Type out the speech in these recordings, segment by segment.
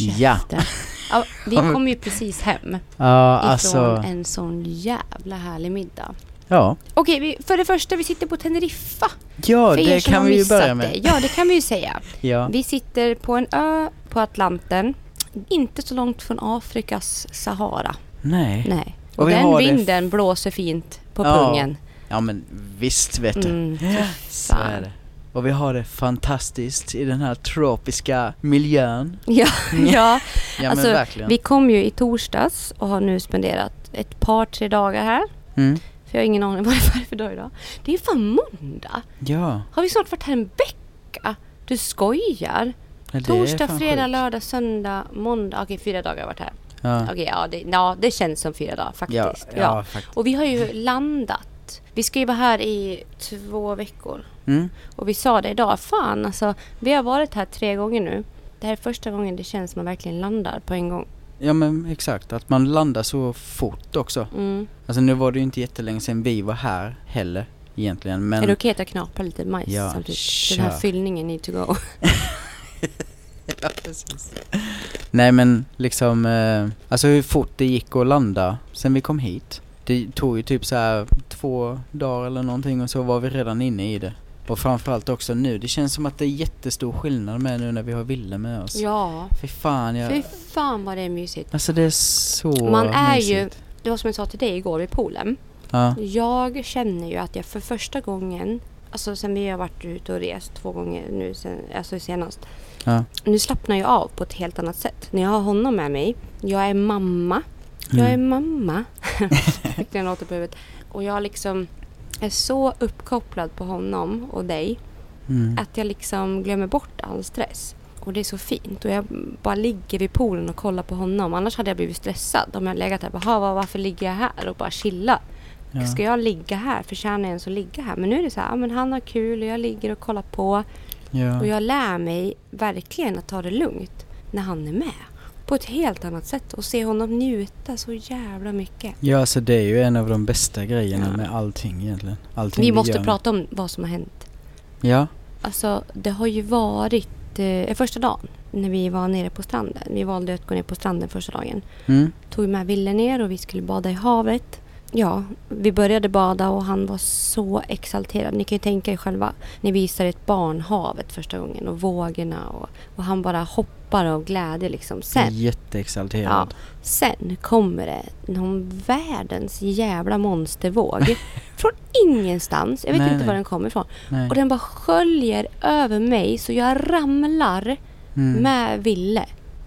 Ja. Ja, vi kom ju precis hem Ja, ifrån alltså. en sån jävla härlig middag. Ja, Okej, vi, för det första, vi sitter på Teneriffa. ja för det kan vi ju börja med. Det. Ja, det kan vi ju säga. Ja. Vi sitter på en ö på Atlanten. Inte så långt från Afrikas Sahara. Nej. Nej. Och Och, vi den vinden blåser fint på Ja, pungen. Ja men visst vet du. Mm, Så är det. Och vi har det fantastiskt i den här tropiska miljön. Ja, ja. Ja Alltså, verkligen. vi kom ju i torsdags och har nu spenderat ett par, tre dagar här. Mm. För jag har ingen aning vad det är för dag idag. Det är fan måndag. Ja. Har vi snart varit här en vecka? Du skojar? ja, Torsdag, fredag, sjukt. lördag, söndag, måndag. Okej, fyra dagar har jag varit här. Ja. Okej, ja, det, ja, det känns som fyra dagar faktiskt. Ja, Ja, faktiskt. Och vi har ju landat. Vi ska ju vara här i två veckor. Mm. Och vi sa det idag, fan alltså, vi har varit här tre gånger nu. Det här är första gången det känns som man verkligen landar på en gång. Ja men exakt, att man landar så fort också. Mm. Alltså nu var det ju inte jättelänge sedan vi var här heller egentligen men Är det okej att jag knaprar lite majs Ja, samtidigt? Den här kör. fyllningen need to go. Ja, precis. Nej men liksom, eh, alltså hur fort det gick att landa sen vi kom hit. Det tog ju typ så här två dagar eller någonting och så var vi redan inne i det. Och framförallt också nu, det känns som att det är jättestor skillnad med nu när vi har Ville med oss. ja, Fy fan jag... fy fan vad det är mysigt. Alltså det är så Man är ju- mysigt. Det var som jag sa till dig igår vid poolen. Ja, Jag känner ju att jag för första gången, alltså sen vi har varit ute och rest två gånger nu sen, alltså senast. ja. Nu slappnar jag av på ett helt annat sätt. När jag har honom med mig, jag är mamma. Jag är Mm. mamma. Fick den låter på huvudet. Och jag liksom är så uppkopplad på honom och dig Mm. att jag liksom glömmer bort all stress. Och det är så fint. Och jag bara ligger vid poolen och kollar på honom. Annars hade jag blivit stressad om jag legat här och bara, "Ha, vad- varför ligger jag här? Och bara chilla. Ja. Ska jag ligga här? Förtjänar jag ens att ligga här? Men nu är det så här, men han har kul och jag ligger och kollar på. Ja. Och jag lär mig verkligen att ta det lugnt när han är med. På ett helt annat sätt. Och se honom njuta så jävla mycket. ja, alltså det är ju en av de bästa grejerna Ja. med allting egentligen. Allting Vi vi måste gör prata om vad som har hänt. Ja, Alltså det har ju varit eh, första dagen när vi var nere på stranden. Vi valde att gå ner på stranden första dagen. mm. Tog med Ville ner och vi skulle bada i havet. Ja, vi började bada och han var så exalterad. Ni kan ju tänka er själva. Ni visar ett barn havet första gången och vågorna och, och han bara hoppar av glädje liksom. Sen, jätteexalterad. sen kommer det någon världens jävla monstervåg. från ingenstans. Jag vet Nej, inte nej. var den kommer ifrån. Nej. Och den bara sköljer över mig så jag ramlar Mm. med Ville.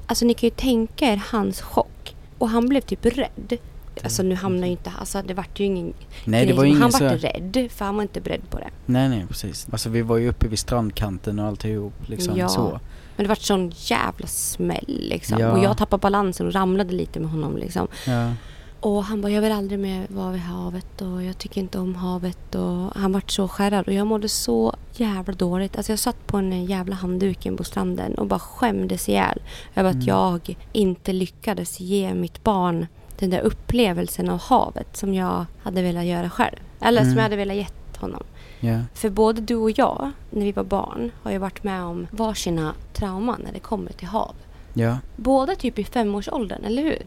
Alltså ni kan ju tänka er hans chock. Och han blev typ rädd. Alltså nu hamnar ju inte, alltså det vart ju ingen Nej, det grej var som- ingen Han så... vart rädd för han var inte beredd på det. Nej, nej, precis. Alltså vi var ju uppe vid strandkanten och alltihop liksom Ja. så. Men det vart sån jävla smäll liksom. Ja. Och jag tappade balansen och ramlade lite med honom liksom. Ja. Och han bara, jag vill aldrig mer vara vid havet och jag tycker inte om havet. Och han vart så skärrad och jag mådde så jävla dåligt. Alltså jag satt på en jävla handduken på stranden och bara skämdes ihjäl över att Mm. jag inte lyckades ge mitt barn den där upplevelsen av havet som jag hade velat göra själv. Eller som Mm. jag hade velat gett honom. Ja. För både du och jag, när vi var barn, har ju varit med om varsina trauman när det kommer till hav. Ja. Båda typ i femårsåldern, eller hur?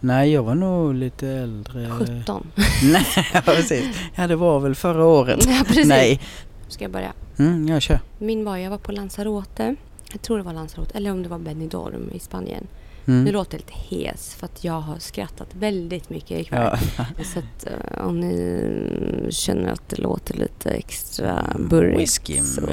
Nej, jag var nog lite äldre. 17. Nej, ja, precis. Ja, det var väl förra året. Ja, precis. Nej. Ska jag börja? Mm, jag kör. Min var, jag var på Lanzarote. Jag tror det var Lanzarote, eller om det var Benidorm i Spanien. Nu Mm. låter jag lite hes för att jag har skrattat väldigt mycket ikväll. Ja. Så att eh, om ni känner att det låter lite extra burrigt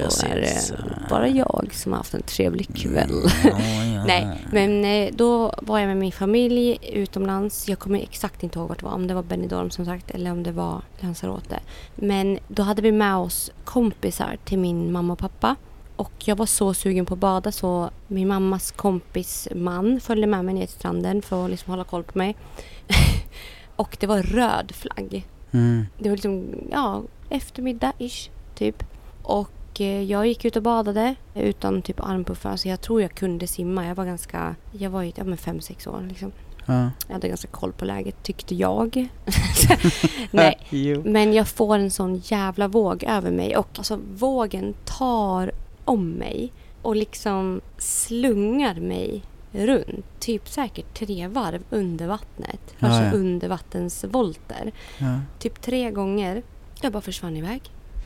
så är det bara jag som har haft en trevlig kväll. Ja, ja. Nej, men eh, då var jag med min familj utomlands. Jag kommer exakt inte ihåg vart det var. Om det var Benidorm som sagt eller om det var Lanzarote. Men då hade vi med oss kompisar till min mamma och pappa. Och jag var så sugen på att bada så min mammas kompis man följde med mig ner till stranden för att liksom hålla koll på mig. och det var röd flagg. Mm. Det var liksom, ja, eftermiddag-ish, typ. Och eh, jag gick ut och badade utan typ armpuffar. Alltså jag tror jag kunde simma. Jag var ganska, jag var ju ja, men fem, sex år liksom. Ja. Jag hade ganska koll på läget, tyckte jag. Nej, men jag får en sån jävla våg över mig. Och alltså vågen tar om mig och liksom slungar mig runt, typ säkert tre varv under vattnet. Ja, alltså ja. undervattensvolter. Ja. Typ tre gånger. Jag bara försvann iväg.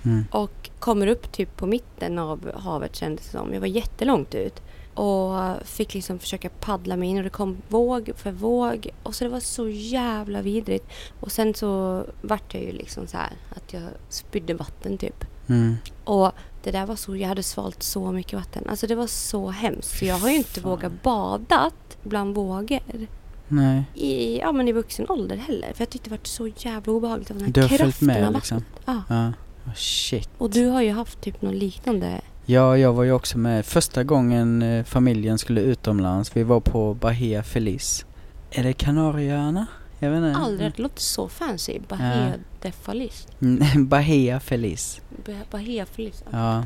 Mm. Och kommer upp typ på mitten av havet kändes det som. Jag var jättelångt ut. Och fick liksom försöka paddla mig in och det kom våg för våg. Och så det var så jävla vidrigt. Och sen så vart jag ju liksom så här att jag spydde vatten typ. Mm. Och det där var så, jag hade svalt så mycket vatten. Alltså det var så hemskt. Så jag har ju inte Fan. vågat badat bland vågor Nej. i, ja, men i vuxen ålder heller. För jag tyckte det var så jävla obehagligt av den här Du har följt med liksom? Ja. Ja. Oh, shit. Och du har ju haft typ något liknande. Ja, jag var ju också med första gången eh, familjen skulle utomlands. Vi var på Bahia Feliz. Är det Kanarieöarna? Jag vet inte. Aldrig, det låter så fancy. Bahia de Feliz. Mm, Bahia Feliz. Bah- Bahia Feliz. Ja.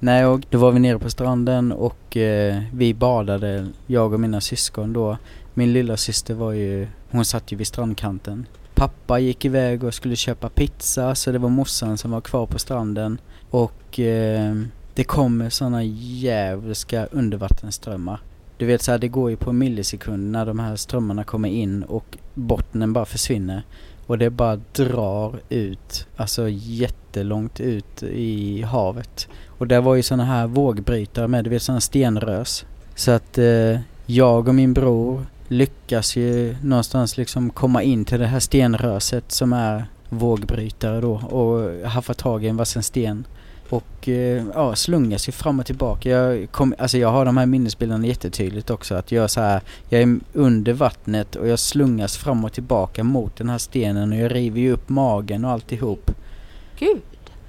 Nej, och då var vi nere på stranden och eh, vi badade, jag och mina syskon då. Min lilla syster var ju, hon satt ju vid strandkanten. Pappa gick iväg och skulle köpa pizza så det var morsan som var kvar på stranden. Och eh, det kommer såna djävulska undervattensströmmar. Du vet så här, det går ju på en millisekund när de här strömmarna kommer in och bottnen bara försvinner. Och det bara drar ut, alltså jättelångt ut i havet. Och där var ju sådana här vågbrytare med, du vet sådana stenrös. Så att eh, jag och min bror lyckas ju någonstans liksom komma in till det här stenröset som är vågbrytare då och haffa tag i en vassen sten. Och eh, ja, slungas ju fram och tillbaka. Jag, kom, alltså jag har de här minnesbilderna jättetydligt också. Att jag så här, jag är under vattnet och jag slungas fram och tillbaka mot den här stenen och jag river ju upp magen och alltihop. Gud.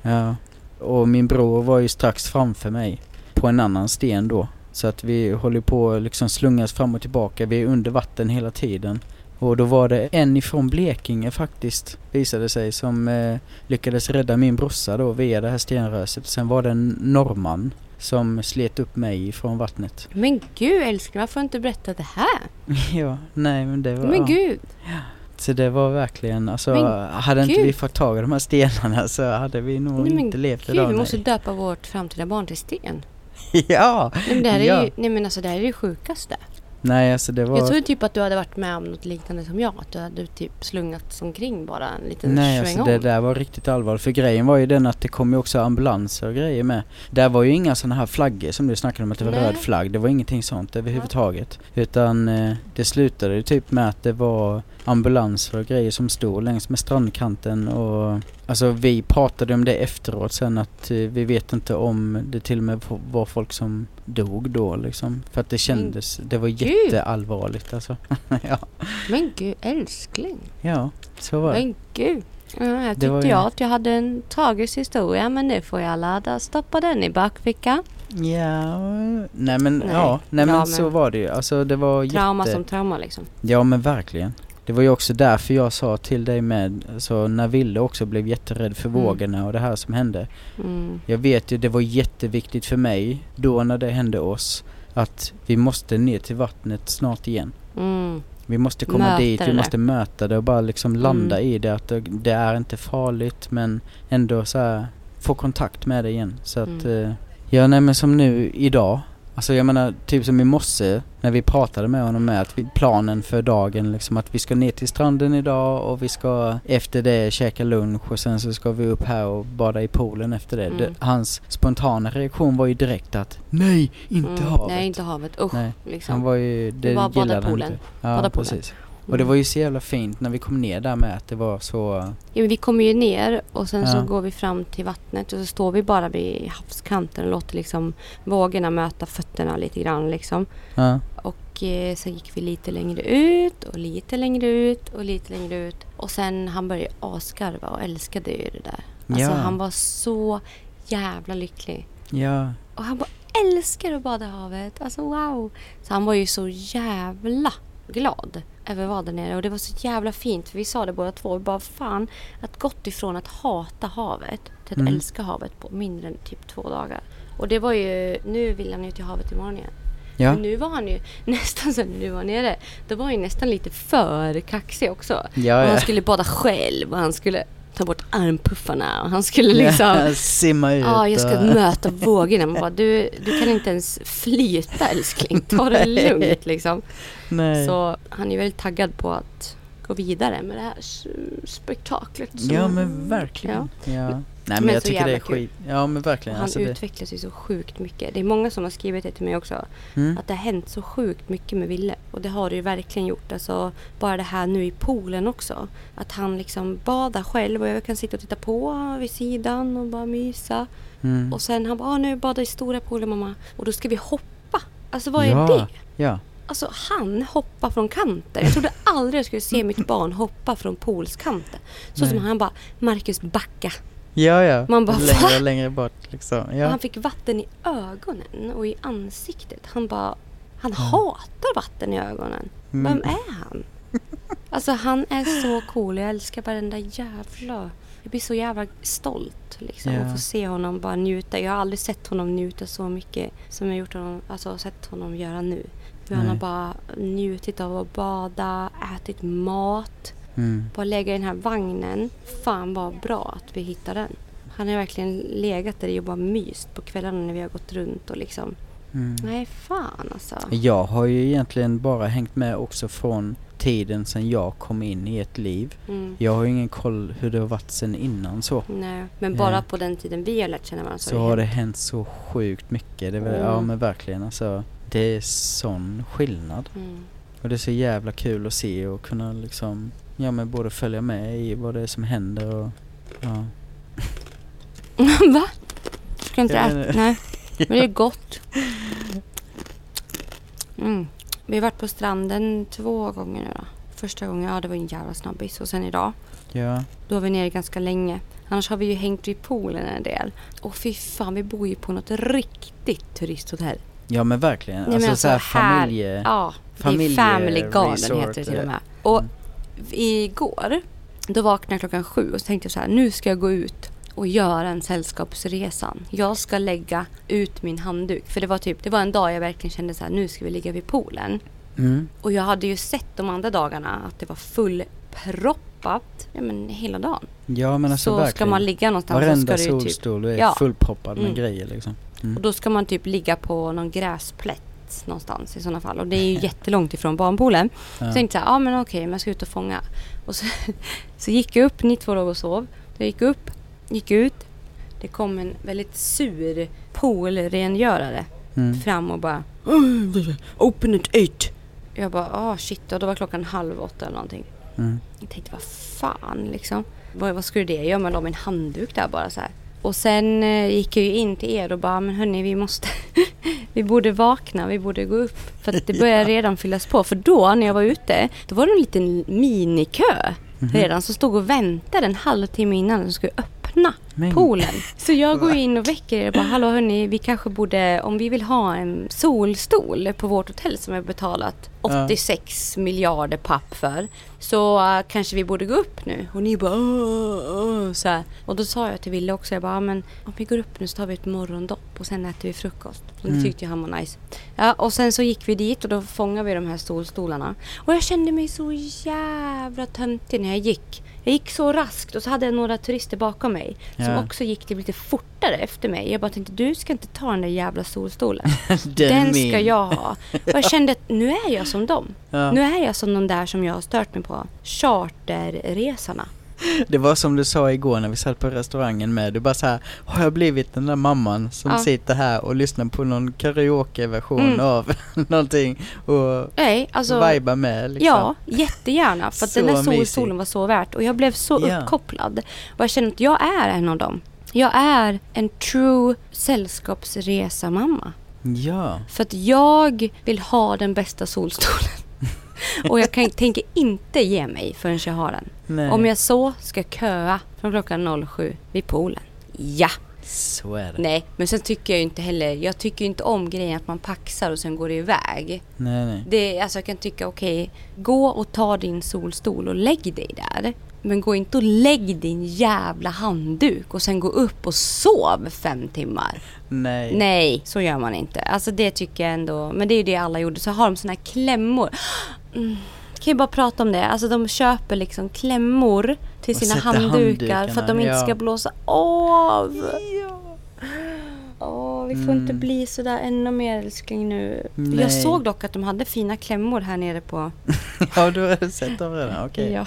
Ja. Och min bror var ju strax framför mig på en annan sten då. Så att vi håller på att liksom slungas fram och tillbaka. Vi är under vatten hela tiden. Och då var det en ifrån Blekinge faktiskt, visade sig, som eh, lyckades rädda min brorsa då via det här stenröset. Sen var det en norrman som slet upp mig från vattnet. Men gud älskling, varför har du inte berättat det här? ja, nej men det var... Men ja. gud. Så det var verkligen, alltså Men hade inte gud. vi fått tag i de här stenarna så hade vi nog Nej, inte levt Gud, idag. vi nej. måste döpa vårt framtida barn till Sten. ja! Nej men det här är Ja. ju, nej men alltså det här är det sjukaste. Nej alltså det var... Jag tror typ att du hade varit med om något liknande som jag. Att du hade typ slungats omkring bara en liten Nej sväng alltså det där var riktigt allvarligt. För grejen var ju den att det kom ju också ambulanser och grejer med. Där var ju inga sådana här flaggor som du snackade om att det var Nej. röd flagg. Det var ingenting sånt överhuvudtaget. Utan eh, det slutade ju typ med att det var ambulanser och grejer som stod längs med strandkanten och Alltså vi pratade om det efteråt sen att eh, vi vet inte om det till och med var folk som dog då liksom. För att det kändes, det var Gud. jätteallvarligt alltså. ja. Men gud älskling. ja, så var det. Men gud. Ja, var tyckte ju- jag att jag hade en tragisk historia men nu får jag ladda stoppa den i bakfickan. Ja, nej men Nej. ja, nej men Ja, så men- var det ju. Alltså det var Trauma jätte... som trauma liksom. Ja men verkligen. Det var ju också därför jag sa till dig med, alltså när Ville också blev jätterädd för Mm. vågorna och det här som hände. Mm. Jag vet ju, det var jätteviktigt för mig då när det hände oss att vi måste ner till vattnet snart igen. Mm. Vi måste komma Möta dit, vi måste möta det och bara liksom landa Mm. i det att det, det är inte farligt men ändå så här få kontakt med det igen. Så att, Mm. eh, ja nej men som nu idag, alltså jag menar typ som i morse när vi pratade med honom med att vi, planen för dagen liksom att vi ska ner till stranden idag och vi ska efter det käka lunch och sen så ska vi upp här och bada i poolen efter det. Mm. det hans spontana reaktion var ju direkt att nej, inte Mm. havet. Nej inte havet, usch. Nej, Liksom. Han var ju, det var gillade han inte. Ja, Bada precis. Och det var ju så jävla fint när vi kom ner där med att det var så... Ja, men vi kommer ju ner och sen så Ja. går vi fram till vattnet och så står vi bara vid havskanten och låter liksom vågorna möta fötterna lite grann liksom. Ja, Och eh, så gick vi lite längre ut och lite längre ut och lite längre ut. Och sen han började asgarva och älskade ju det där. Alltså Ja. han var så jävla lycklig. ja, Och han bara älskar att bada i havet. Alltså wow. Så han var ju så jävla glad över att vara där nere. Och det var så jävla fint. För vi sa det båda två. Vi bara fan att gått ifrån att hata havet till att Mm. älska havet på mindre än typ två dagar. Och det var ju, nu vill han ju till havet imorgon igen. ja. Nu var han ju nästan så när du var nere. Då var han ju nästan lite för kaxig också. Ja, Och han ja. skulle bada själv och han skulle ta bort armpuffarna och han skulle liksom Simma ut. Ja, jag ska och- möta vågorna. Man bara, du, du kan inte ens flyta älskling. Ta det lugnt liksom. Nej. Så han är väldigt taggad på att gå vidare med det här spektaklet. som- Ja men verkligen. Ja. Nej men, Men jag tycker det är skit. Ja men verkligen. Han Alltså det, utvecklas ju så sjukt mycket. Det är många som har skrivit det till mig också. mm. Att det har hänt så sjukt mycket med Ville. Och det har det ju verkligen gjort. Alltså, bara det här nu i poolen också. Att han liksom badar själv och jag kan sitta och titta på vid sidan och bara mysa. Mm. Och sen han bara, ah, nu badar i stora poolen mamma. Och då ska vi hoppa. Alltså vad är ja. det? Ja. Alltså han hoppar från kanten. Jag trodde aldrig jag skulle se mitt barn hoppa från poolskanten. Så Nej. som han bara, Marcus backa. Ja ja. Man bara, längre va? och längre bort liksom. Och Ja. han fick vatten i ögonen och i ansiktet. Han bara, han hatar vatten i ögonen. Mm. Vem är han? Alltså han är så cool. Jag älskar varenda jävla... Jag blir så jävla stolt liksom. Ja. Att få se honom bara njuta. Jag har aldrig sett honom njuta så mycket som jag gjort honom, alltså sett honom göra nu. Hur han har bara njutit av att bada, ätit mat, Mm. bara lägga i den här vagnen. Fan vad bra att vi hittade den. Han har verkligen legat där och bara myst på kvällarna när vi har gått runt och liksom. Mm. Nej fan alltså. Jag har ju egentligen bara hängt med också från tiden sedan jag kom in i ett liv. Mm. Jag har ju ingen koll hur det har varit sen innan så. Nej, men bara Ja. på den tiden vi har lärt känna varandra Så har det hänt så sjukt mycket. Det är väl, Ja Mm. men verkligen alltså. Det är sån skillnad. Mm. Och det är så jävla kul att se och kunna liksom, ja men både följa med i vad det är som händer och ja. Va? Ska inte äta? Nej, men det är gott. Mm. Vi har varit på stranden två gånger nu då. Första gången, ja det var en jävla snabbis. Och sen idag, Ja. då var vi nere ganska länge. Annars har vi ju hängt vid poolen en del. Och fy fan, vi bor ju på något riktigt turisthotell. Ja men verkligen. Nej, men alltså, alltså, så här här- familje... Ja, det är familje- Family Garden resort, heter det till och eh. med. Och Mm. Igår, då vaknade jag klockan sju och så tänkte jag så här, nu ska jag gå ut och göra en sällskapsresan. Jag ska lägga ut min handduk. För det var typ, det var en dag jag verkligen kände så här, nu ska vi ligga vid poolen. Mm. Och jag hade ju sett de andra dagarna att det var fullproppat ja, men hela dagen. Ja men alltså så verkligen. ska man ligga någonstans Varenda så ska typ solstol är Ja. fullproppad med Mm. grejer liksom. Mm. Och då ska man typ ligga på någon gräsplätt någonstans i sådana fall. Och det är ju jättelångt ifrån barnpoolen. Så Ja. jag tänkte jag, ja men okej, men jag ska ut och fånga. Och så, så gick jag upp, ni två låg och sov. Jag gick upp, gick ut. Det kom en väldigt sur poolrengörare Mm. fram och bara "Mm, Open at eight. Jag bara, ah shit. Och då var klockan halv åtta eller någonting. Mm. Jag tänkte, vad fan liksom. Vad, vad skulle det göra? Man la min handduk där bara så här. Och sen eh, gick jag ju in till er och bara, men hörni vi måste, vi borde vakna, vi borde gå upp. För att det börjar redan fyllas på. För då när jag var ute, då var det en liten minikö redan som stod och väntade en halvtimme innan den skulle öppna Men- poolen. Så jag går in och väcker er och bara, hallå hörni, vi kanske borde, om vi vill ha en solstol på vårt hotell som vi har betalat Ja. 86 miljarder papp för. Så uh, kanske vi borde gå upp nu. Och ni bara "Åh, åh", så här. Och då sa jag till Ville också, jag bara, "Ja, men om vi går upp nu så tar vi ett morgondopp och sen äter vi frukost. Och det Mm. tyckte han var nice. Ja, och sen så gick vi dit och då fångade vi de här solstolarna. Och jag kände mig så jävla töntig när jag gick. Jag gick så raskt och så hade jag några turister bakom mig som Ja. också gick typ lite fortare efter mig. Jag bara tänkte, du ska inte ta den där jävla solstolen. Den, Den ska jag ha. Och jag kände att nu är jag som dem. Ja. Nu är jag som de där som jag har stört mig på. Charterresarna. Det var som du sa igår när vi satt på restaurangen med. Du bara så här, har jag blivit den där mamman som Ja. sitter här och lyssnar på någon karaokeversion Mm. av någonting och Nej, alltså. vibar med liksom. Ja, jättegärna. För att den där mysig. solstolen var så värt. Och jag blev så Ja. uppkopplad. Och jag kände att jag är en av dem. Jag är en true sällskapsresa-mamma. Ja. För att jag vill ha den bästa solstolen. Och jag kan, tänker inte ge mig förrän jag har den. Nej. Om jag så ska köa från klockan 07 vid poolen. Ja! Så är det. Nej, men sen tycker jag ju inte heller, jag tycker ju inte om grejen att man paxar och sen går det iväg. Nej, nej. Det, alltså jag kan tycka okej, gå och ta din solstol och lägg dig där. Men gå inte och lägg din jävla handduk och sen gå upp och sov fem timmar. Nej. Nej, så gör man inte. Alltså det tycker jag ändå, men det är ju det alla gjorde. Så har de såna här klämmor. Mm. Kan ju bara prata om det. Alltså de köper liksom klämmor till Och sina handdukar för att de inte handdukarna, ska ja. blåsa av. Ja. Åh, vi får Mm. inte bli sådär ännu mer älskling nu. Nej. Jag såg dock att de hade fina klämmor här nere på... ja, du har sett dem redan? Okej. Ja.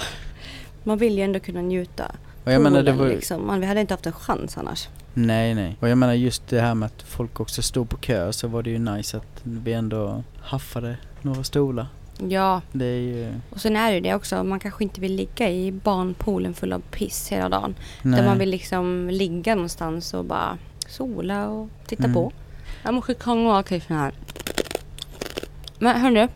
Man vill ju ändå kunna njuta. Och jag menar det var liksom. Man, vi hade inte haft en chans annars. Nej, nej. Och jag menar just det här med att folk också stod på kö så var det ju nice att vi ändå haffade några stolar. Ja, Det är ju... och sen är det ju det också. Man kanske inte vill ligga i barnpoolen full av piss hela dagen. Nej. Där man vill liksom ligga någonstans och bara sola och titta Mm. på. Jag måste komma till sån här. Men hörni,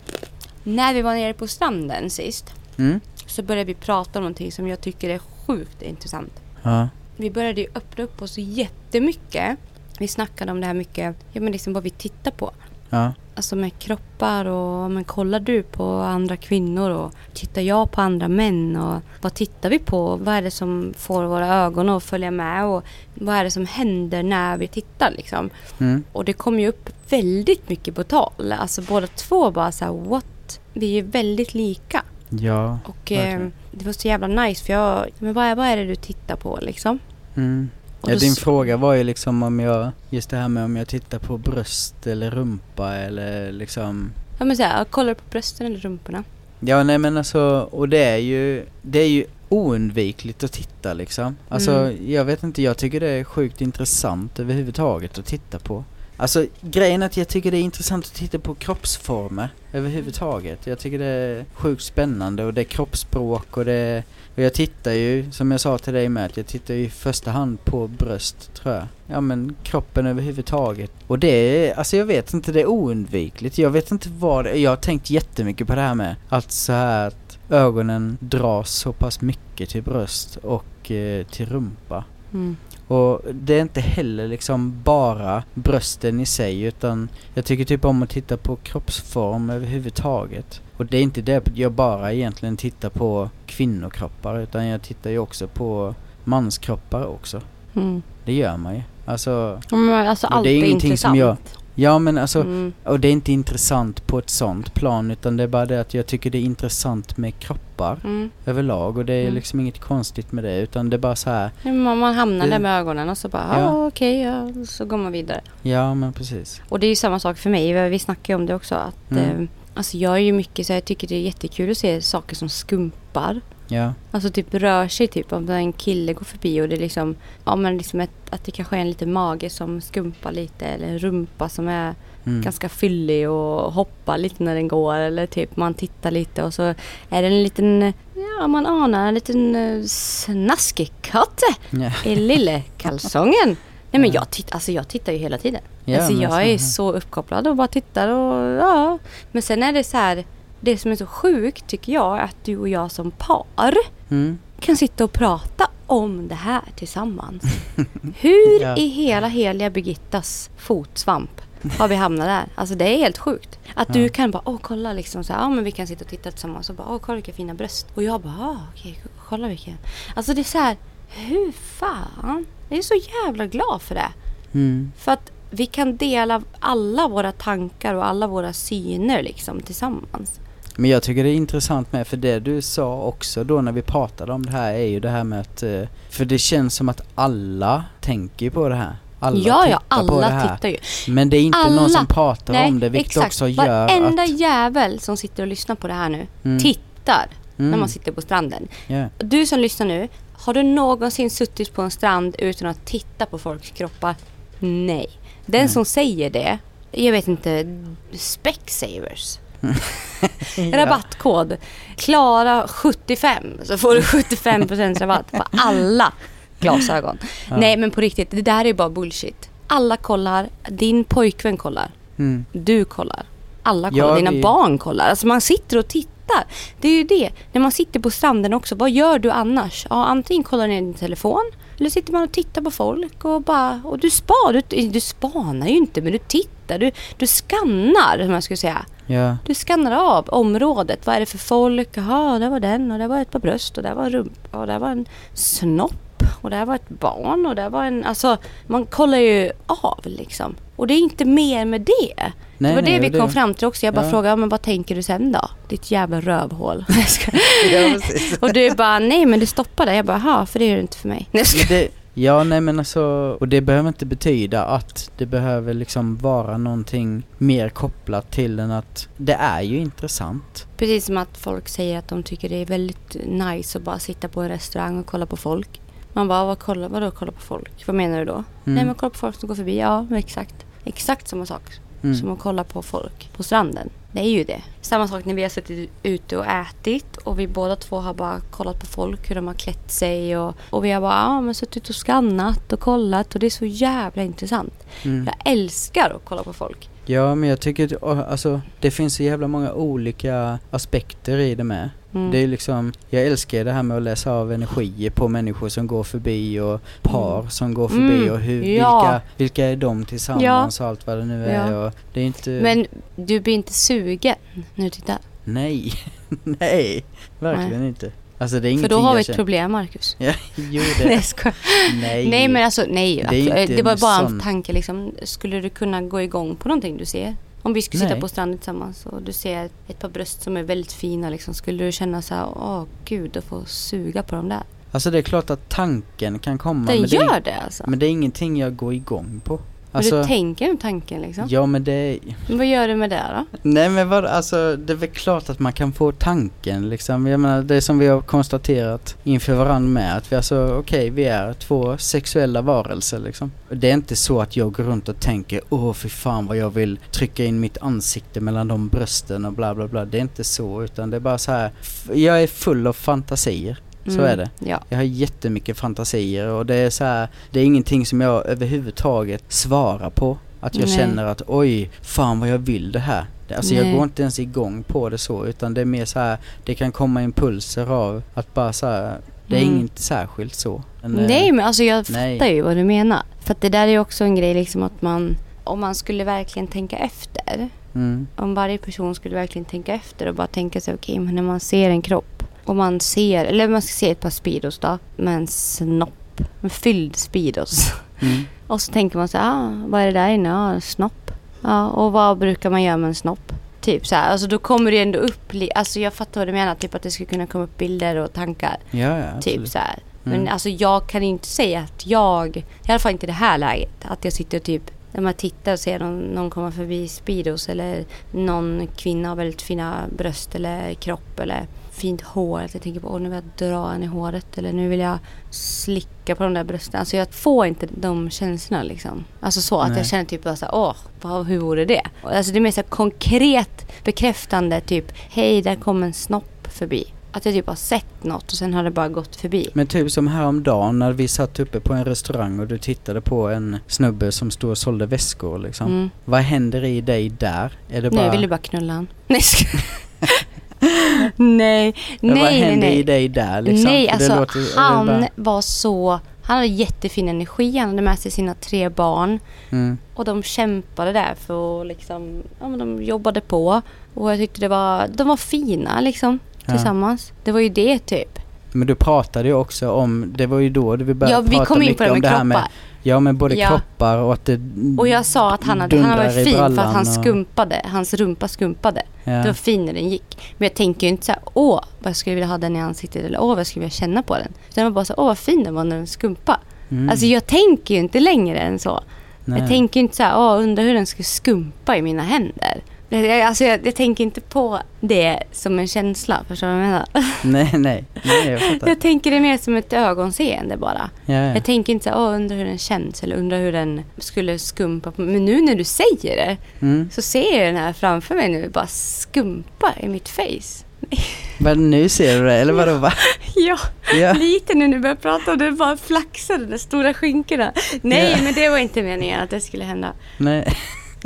när vi var nere på stranden sist Mm? så började vi prata om någonting som jag tycker är sjukt intressant. Ja. Vi började ju öppna upp oss jättemycket. Vi snackade om det här mycket, ja men liksom vad vi tittar på. Ja. Alltså med kroppar och men kollar du på andra kvinnor och tittar jag på andra män och vad tittar vi på? Vad är det som får våra ögon att följa med och vad är det som händer när vi tittar liksom? Mm. Och det kom ju upp väldigt mycket på tal. Alltså båda två bara så här, what? Vi är ju väldigt lika. Ja. Och eh, det var så jävla nice för jag, men vad är, vad är det du tittar på liksom? Mm. Och Ja, din fråga var ju liksom om jag, just det här med om jag tittar på bröst eller rumpa eller liksom Ja men såhär, kollar du på brösten eller rumporna? Ja nej men alltså, och det är ju, det är ju oundvikligt att titta liksom. Alltså Mm. jag vet inte, jag tycker det är sjukt intressant överhuvudtaget att titta på. Alltså grejen är att jag tycker det är intressant att titta på kroppsformer överhuvudtaget. Jag tycker det är sjukt spännande och det är kroppsspråk och det och jag tittar ju, som jag sa till dig med, att jag tittar ju i första hand på bröst tror jag. Ja men kroppen överhuvudtaget. Och det är, alltså jag vet inte, det är oundvikligt. Jag vet inte vad det Jag har tänkt jättemycket på det här med att så här att ögonen dras så pass mycket till bröst och eh, till rumpa. Mm. Och det är inte heller liksom bara brösten i sig utan jag tycker typ om att titta på kroppsform överhuvudtaget. Och det är inte det jag bara egentligen tittar på kvinnokroppar utan jag tittar ju också på manskroppar också. Mm. Det gör man ju. Alltså, men alltså allt det är är, intressant. som jag- ja men alltså, Mm. och det är inte intressant på ett sånt plan utan det är bara det att jag tycker det är intressant med kroppar Mm. överlag och det är Mm. liksom inget konstigt med det utan det är bara så här. Man, man hamnar Det- där med ögonen och så bara, Ja. ja okej, ja, så går man vidare. ja men precis. Och det är ju samma sak för mig, vi snackar ju om det också. Att, Mm. eh, alltså jag är ju mycket så här, jag tycker det är jättekul att se saker som skumpar. Ja. Alltså typ rör sig typ om en kille går förbi och det är liksom, ja men liksom ett, att det kanske är en liten mage som skumpar lite eller en rumpa som är Mm. ganska fyllig och hoppar lite när den går eller typ man tittar lite och så är det en liten, ja man anar en liten uh, snaskig katt Ja. i lille kalsongen. Nej men Ja. jag, titt, alltså jag tittar ju hela tiden. Ja, alltså jag är så- så uppkopplad och bara tittar och ja. Men sen är det så här, det som är så sjukt tycker jag är att du och jag som par Mm. kan sitta och prata om det här tillsammans. Hur Ja. i hela heliga Birgittas fotsvamp har vi hamnat där? Alltså det är helt sjukt. Att Ja. du kan bara, åh kolla liksom så här, ja men vi kan sitta och titta tillsammans och bara, åh kolla vilka fina bröst. Och jag bara, ah, okej, kolla vilka. Alltså det är så här, hur fan? Jag är så jävla glad för det. Mm. För att vi kan dela alla våra tankar och alla våra syner liksom tillsammans. Men jag tycker det är intressant med, för det du sa också då när vi pratade om det här är ju det här med att, eh, för det känns som att alla tänker på det här. Alla ja, ja, tittar på det alla här. tittar ju. Men det är inte någon Alla. som pratar om det, vilket exakt. också gör Varenda att... jävel som sitter och lyssnar på det här nu Mm. tittar Mm. när man sitter på stranden. Ja. Du som lyssnar nu, har du någonsin suttit på en strand utan att titta på folks kroppar? Nej. Den Nej. som säger det, jag vet inte, Specsavers. Ja. Rabattkod Klara 75 så får du 75% rabatt på alla glasögon. Ja. Nej men på riktigt, det där är bara bullshit. Alla kollar, din pojkvän kollar, Mm. du kollar. Alla kollar, Ja, dina vi- barn kollar. Alltså man sitter och tittar. Det är ju det. När man sitter på stranden också, vad gör du annars? Ja, antingen kollar ner din telefon eller sitter man och tittar på folk och bara... Och du spar, du, du spanar ju inte men du tittar. Du, du skannar, som jag skulle säga. Ja. Du skannar av området. Vad är det för folk? Jaha, där var den och där var ett par bröst och där var en rumpa och där var en snopp. och där var ett barn och där var en... Alltså man kollar ju av liksom. Och det är inte mer med det. Nej, det var nej, det vi kom fram till också. Jag bara Ja. frågade, "Ja, men vad tänker du sen då? Ditt jävla rövhål. Ja, och du bara, nej men det stoppade. Jag bara, ja för det är det inte för mig. Det, ja, nej men alltså, och det behöver inte betyda att det behöver liksom vara någonting mer kopplat till än att det är ju intressant. Precis som att folk säger att de tycker det är väldigt nice att bara sitta på en restaurang och kolla på folk. Man bara, vad kolla, vadå kolla på folk? Vad menar du då? Nej men kolla på folk som går förbi. Ja, exakt. Exakt samma sak Mm. som att kolla på folk på stranden. Det är ju det. Samma sak när vi har suttit ute och ätit och vi båda två har bara kollat på folk, hur de har klätt sig och, och vi har bara ja, men suttit och skannat och kollat och det är så jävla intressant. Mm. Jag älskar att kolla på folk. Ja, men jag tycker alltså, det finns så jävla många olika aspekter i det med. Mm. Det är liksom, jag älskar det här med att läsa av energier på människor som går förbi och par Mm. som går förbi Mm, och hur, ja. vilka, vilka är de tillsammans och allt vad det nu är Ja. och det är inte, Men du blir inte sugen när du tittar? nej, nej, verkligen inte. Alltså det är För då har vi jag ett problem Marcus. Ja, jo Nej, det, jag skojar. nej. Nej men alltså nej. Det är Det, var bara en tanke liksom. Skulle du kunna gå igång på någonting du ser? Om vi skulle sitta Nej. på stranden tillsammans och du ser ett par bröst som är väldigt fina liksom. Skulle du känna så här, åh gud att få suga på dem där? Alltså det är klart att tanken kan komma Den men, det är, gör det alltså. men det är ingenting jag går igång på. Men Alltså, du tänker den tanken liksom. ja men det Men vad gör du med det då? Nej men vad, alltså det är väl klart att man kan få tanken liksom. Jag menar det som vi har konstaterat inför varandra med att vi alltså okej vi är två sexuella varelser liksom. Det är inte så att jag går runt och tänker åh fy fan vad jag vill trycka in mitt ansikte mellan de brösten och bla bla bla. Det är inte så utan det är bara så här. jag är full av fantasier. Så Mm, är det. Ja. Jag har jättemycket fantasier och det är så här, det är ingenting som jag överhuvudtaget svarar på. Att jag Nej. känner att oj, fan vad jag vill det här. Alltså jag Nej. går inte ens igång på det så utan det är mer så här, det kan komma impulser av att bara så här, det är Mm. inget särskilt så. Men, eh, Nej men alltså jag nej. fattar ju vad du menar. För att det där är ju också en grej liksom att man, om man skulle verkligen tänka efter. Mm, Om varje person skulle verkligen tänka efter och bara tänka sig okej men när man ser en kropp och man ser, eller man ska se ett par Speedos då med en snopp, en fylld Speedos. mm, Och så tänker man så här, ah, vad är det där inne? Ja, en snopp. Ja, och vad brukar man göra med en snopp? Typ så här, alltså då kommer det ändå upp, alltså jag fattar vad du menar, typ att det skulle kunna komma upp bilder och tankar. ja, ja, Typ så här. Men Mm. alltså jag kan inte säga att jag, i alla fall inte i det här läget, att jag sitter och typ när man tittar och ser någon, någon komma förbi Speedos eller någon kvinna har väldigt fina bröst eller kropp eller fint hår. Att jag tänker på åh nu vill jag dra en i håret eller nu vill jag slicka på de där brösten. Alltså jag får inte de känslorna liksom. Alltså så att Nej. jag känner typ bara så här, åh vad, hur vore det? Alltså det är mer så konkret bekräftande typ hej där kom en snopp förbi. Att jag typ har sett något och sen har det bara gått förbi. Men typ som häromdagen när vi satt uppe på en restaurang och du tittade på en snubbe som stod och sålde väskor liksom. Mm. Vad händer i dig där? Är det bara... Nej, jag ville bara knulla han. Nej, nej, Ja, nej, vad nej, händer i nej. dig där liksom? nej, För alltså låter- han bara- var så... Han hade jättefin energi. Han hade med sig sina tre barn. Mm. Och de kämpade där för att liksom... Ja, men de jobbade på. Och jag tyckte det var... De var fina liksom. Tillsammans. Det var ju det typ. Men du pratade ju också om, det var ju då vi började Ja, vi prata kom in mycket på det om det här med, ja men både Ja. kroppar och att det Och jag sa att han, hade, han var fin för att han och- skumpade. Hans rumpa skumpade. ja. Det var fin när den gick. Men jag tänker ju inte så här, åh, vad jag skulle vilja ha den i ansiktet eller åh, vad jag skulle vilja känna på den. Utan jag var bara så här, åh, vad fin den var när den skumpa. Mm. Alltså jag tänker ju inte längre än så. Nej. Jag tänker inte så här, åh, undrar hur den skulle skumpa i mina händer. Jag, alltså jag, jag tänker inte på det som en känsla, förstår du vad jag menar? nej, nej, nej jag fattar. Jag tänker det mer som ett ögonseende bara. Ja, ja. Jag tänker inte så åh, undrar hur den känns eller undrar hur den skulle skumpa. På. Men nu när du säger det Mm. så ser jag den här framför mig nu bara skumpa i mitt face. Men nu ser du det, eller vadå va? Ja, Ja. lite nu när du börjar prata och det bara flaxade de stora skinkorna. Nej, men det var inte meningen att det skulle hända. Nej.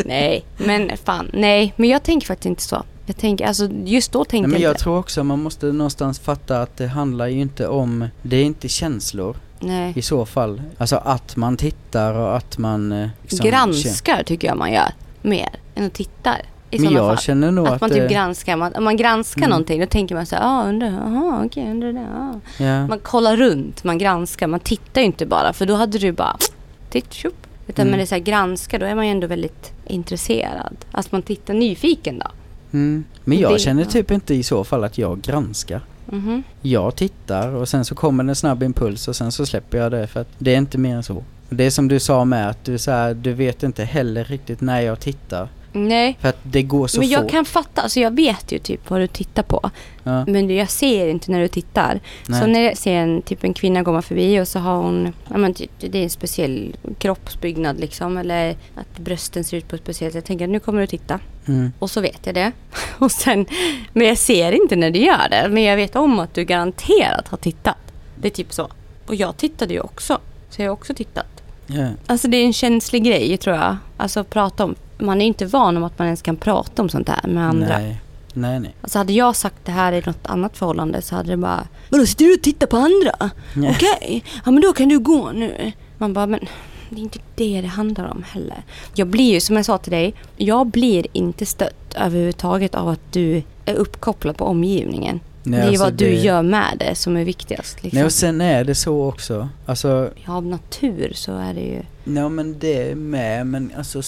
Nej, men fan, nej. Men jag tänker faktiskt inte så. Jag tänker, alltså just då tänkte Nej, men jag jag inte. tror också man måste någonstans fatta att det handlar ju inte om, det är inte känslor Nej. i så fall. Alltså att man tittar och att man eh, liksom, Granskar tycker jag man gör mer än att titta. i Men jag fall. känner nog Att att... man typ eh, granskar, man, om man granskar Mm. någonting då tänker man så här, ah, undrar, aha, okej, undrar det, ah. ja. Man kollar runt, man granskar, man tittar ju inte bara för då hade du bara titt, tjup. Utan Mm. det är så här granska då är man ju ändå väldigt intresserad. Alltså man tittar nyfiken då. Mm. Men jag Det- känner typ inte i så fall att jag granskar. Mhm. Jag tittar och sen så kommer en snabb impuls och sen så släpper jag det för att det är inte mer än så. Det är som du sa med att du, så här, du vet inte heller riktigt när jag tittar. Nej. För att det går så Men jag fort. kan fatta, alltså jag vet ju typ vad du tittar på. Ja, Men jag ser inte när du tittar. nej. Så när jag ser en, typ en kvinna komma förbi och så har hon, ja men typ, det är en speciell kroppsbyggnad liksom. Eller att brösten ser ut på ett speciellt sätt. Jag tänker nu kommer du titta. Mm. Och så vet jag det. Och sen, men jag ser inte när du gör det. Men jag vet om att du garanterat har tittat. Det är typ så. Och jag tittade ju också. Så jag har också tittat. Ja. Alltså det är en känslig grej tror jag. Alltså att prata om. Man är inte van om att man ens kan prata om sånt här med andra. Nej. Nej, nej. Alltså hade jag sagt det här i något annat förhållande så hade det bara Vadå sitter du och tittar på andra? Okej, ja men då kan du gå nu. Man bara men det är inte det det handlar om heller. Jag blir ju som jag sa till dig, jag blir inte stött överhuvudtaget av att du är uppkopplad på omgivningen. Nej, det är alltså vad du det- gör med det som är viktigast. Liksom. Nej och sen är det så också. Alltså, Ja, av natur så är det ju. Nej men det är med men alltså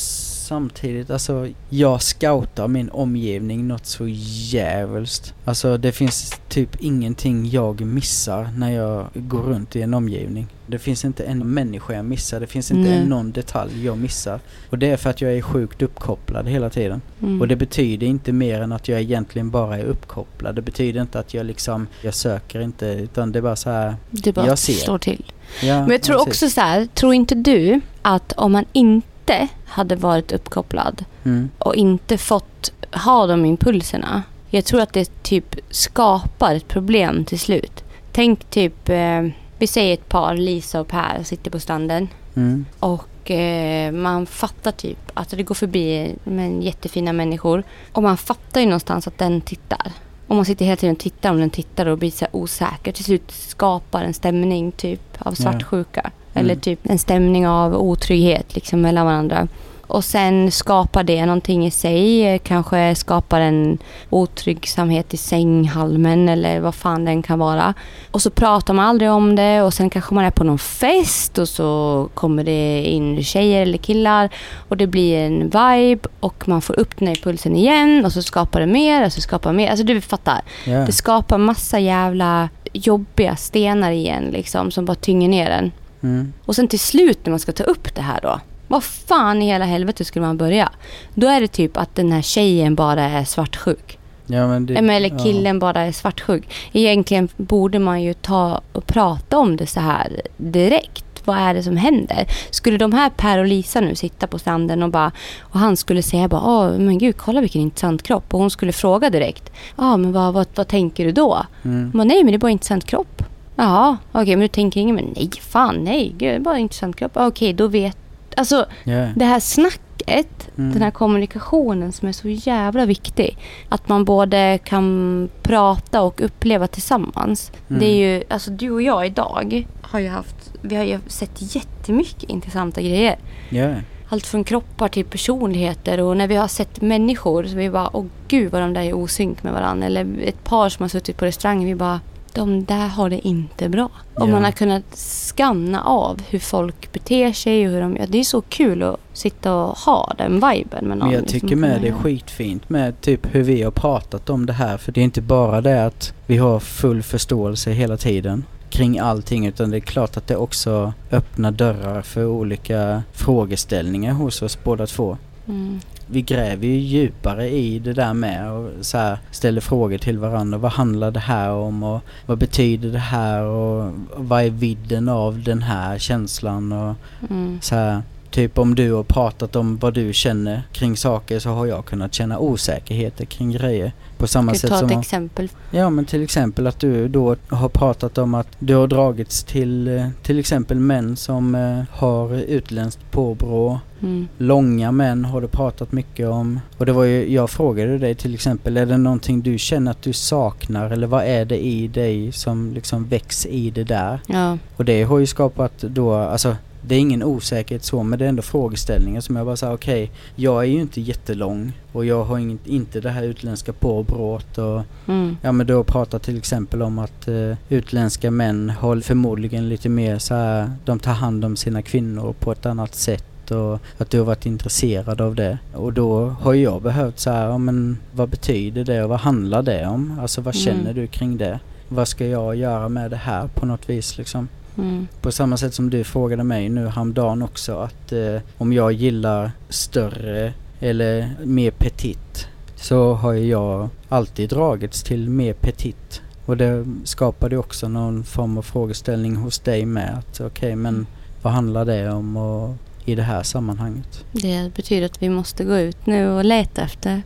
samtidigt, alltså jag scoutar min omgivning något så jävulst. Alltså det finns typ ingenting jag missar när jag går runt i en omgivning. Det finns inte en människa jag missar, det finns inte en någon detalj jag missar. Och det är för att jag är sjukt uppkopplad hela tiden. Mm. Och det betyder inte mer än att jag egentligen bara är uppkopplad. Det betyder inte att jag liksom, jag söker inte utan det är bara så här. det bara jag ser. slår till. Ja, Men jag tror precis. också så här, tror inte du att om man inte hade varit uppkopplad Mm. och inte fått ha de impulserna. Jag tror att det typ skapar ett problem till slut. Tänk typ, eh, vi säger ett par, Lisa och Per, sitter på stranden. Mm. Och eh, man fattar typ att det går förbi med jättefina människor. Och man fattar ju någonstans att den tittar. Och man sitter hela tiden och tittar om den tittar och blir så osäker. Till slut skapar en stämning typ av svartsjuka. Mm. Eller typ en stämning av otrygghet liksom mellan varandra. Och sen skapar det någonting i sig. eh, Kanske skapar en otryggsamhet i sänghalmen eller vad fan den kan vara. Och så pratar man aldrig om det och sen kanske man är på någon fest och så kommer det in tjejer eller killar och det blir en vibe och man får upp den här impulsen igen och så skapar det mer och så skapar mer. Alltså du fattar. Ja. Det skapar massa jävla jobbiga stenar igen liksom som bara tynger ner den. Mm. Och sen till slut när man ska ta upp det här då. Vad fan i hela helvete skulle man börja? Då är det typ att den här tjejen bara är svartsjuk. Ja, men det, Eller ja. killen bara är svartsjuk. Egentligen borde man ju ta och prata om det så här direkt. Vad är det som händer? Skulle de här Per och Lisa nu sitta på stranden och bara och han skulle säga bara Åh, men gud kolla vilken intressant kropp och hon skulle fråga direkt Ja men vad, vad, vad tänker du då? Mm. Men nej men det är bara en intressant kropp. Jaha okej men du tänker ingen men nej fan nej gud det är bara en intressant kropp. Okej då vet Alltså Ja. det här snacket, Mm. den här kommunikationen som är så jävla viktig. Att man både kan prata och uppleva tillsammans. Mm. Det är ju, alltså du och jag idag har ju haft, vi har ju sett jättemycket intressanta grejer. Ja. Allt från kroppar till personligheter och när vi har sett människor så vi bara, åh gud vad de där är osynk med varandra. Eller ett par som har suttit på restaurangen, vi bara, de där har det inte bra. Ja. man har kunnat skanna av hur folk beter sig och hur de, ja, det är så kul att sitta och ha den viben med någon. Men jag liksom, tycker med det är skitfint med typ hur vi har pratat om det här. För det är inte bara det att vi har full förståelse hela tiden kring allting utan det är klart att det också öppnar dörrar för olika frågeställningar hos oss båda två. Mm. Vi gräver ju djupare i det där med och så här ställer frågor till varandra. Vad handlar det här om och vad betyder det här och vad är vidden av den här känslan och Mm. så här, typ om du har pratat om vad du känner kring saker så har jag kunnat känna osäkerheter kring grejer. På samma Ska sätt ta som... ett om- exempel. Ja men till exempel att du då har pratat om att du har dragits till eh, till exempel män som eh, har utländskt påbrå. Mm. Långa män har du pratat mycket om. Och det var ju, jag frågade dig till exempel, är det någonting du känner att du saknar eller vad är det i dig som liksom väcks i det där? Ja. Och det har ju skapat då, alltså det är ingen osäkerhet så men det är ändå frågeställningar som jag bara säger okej, okay, jag är ju inte jättelång och jag har inget, inte det här utländska påbrott och Mm. ja men du har pratat till exempel om att eh, utländska män har förmodligen lite mer så här, de tar hand om sina kvinnor på ett annat sätt och att du har varit intresserad av det. Och då har jag behövt så här, ja men vad betyder det och vad handlar det om? Alltså vad Mm. känner du kring det? Vad ska jag göra med det här på något vis liksom? Mm. På samma sätt som du frågade mig nu häromdagen också att eh, om jag gillar större eller mer petit så har jag alltid dragits till mer petit. Och det skapade också någon form av frågeställning hos dig med att okej men vad handlar det om och i det här sammanhanget? Det betyder att vi måste gå ut nu och leta efter.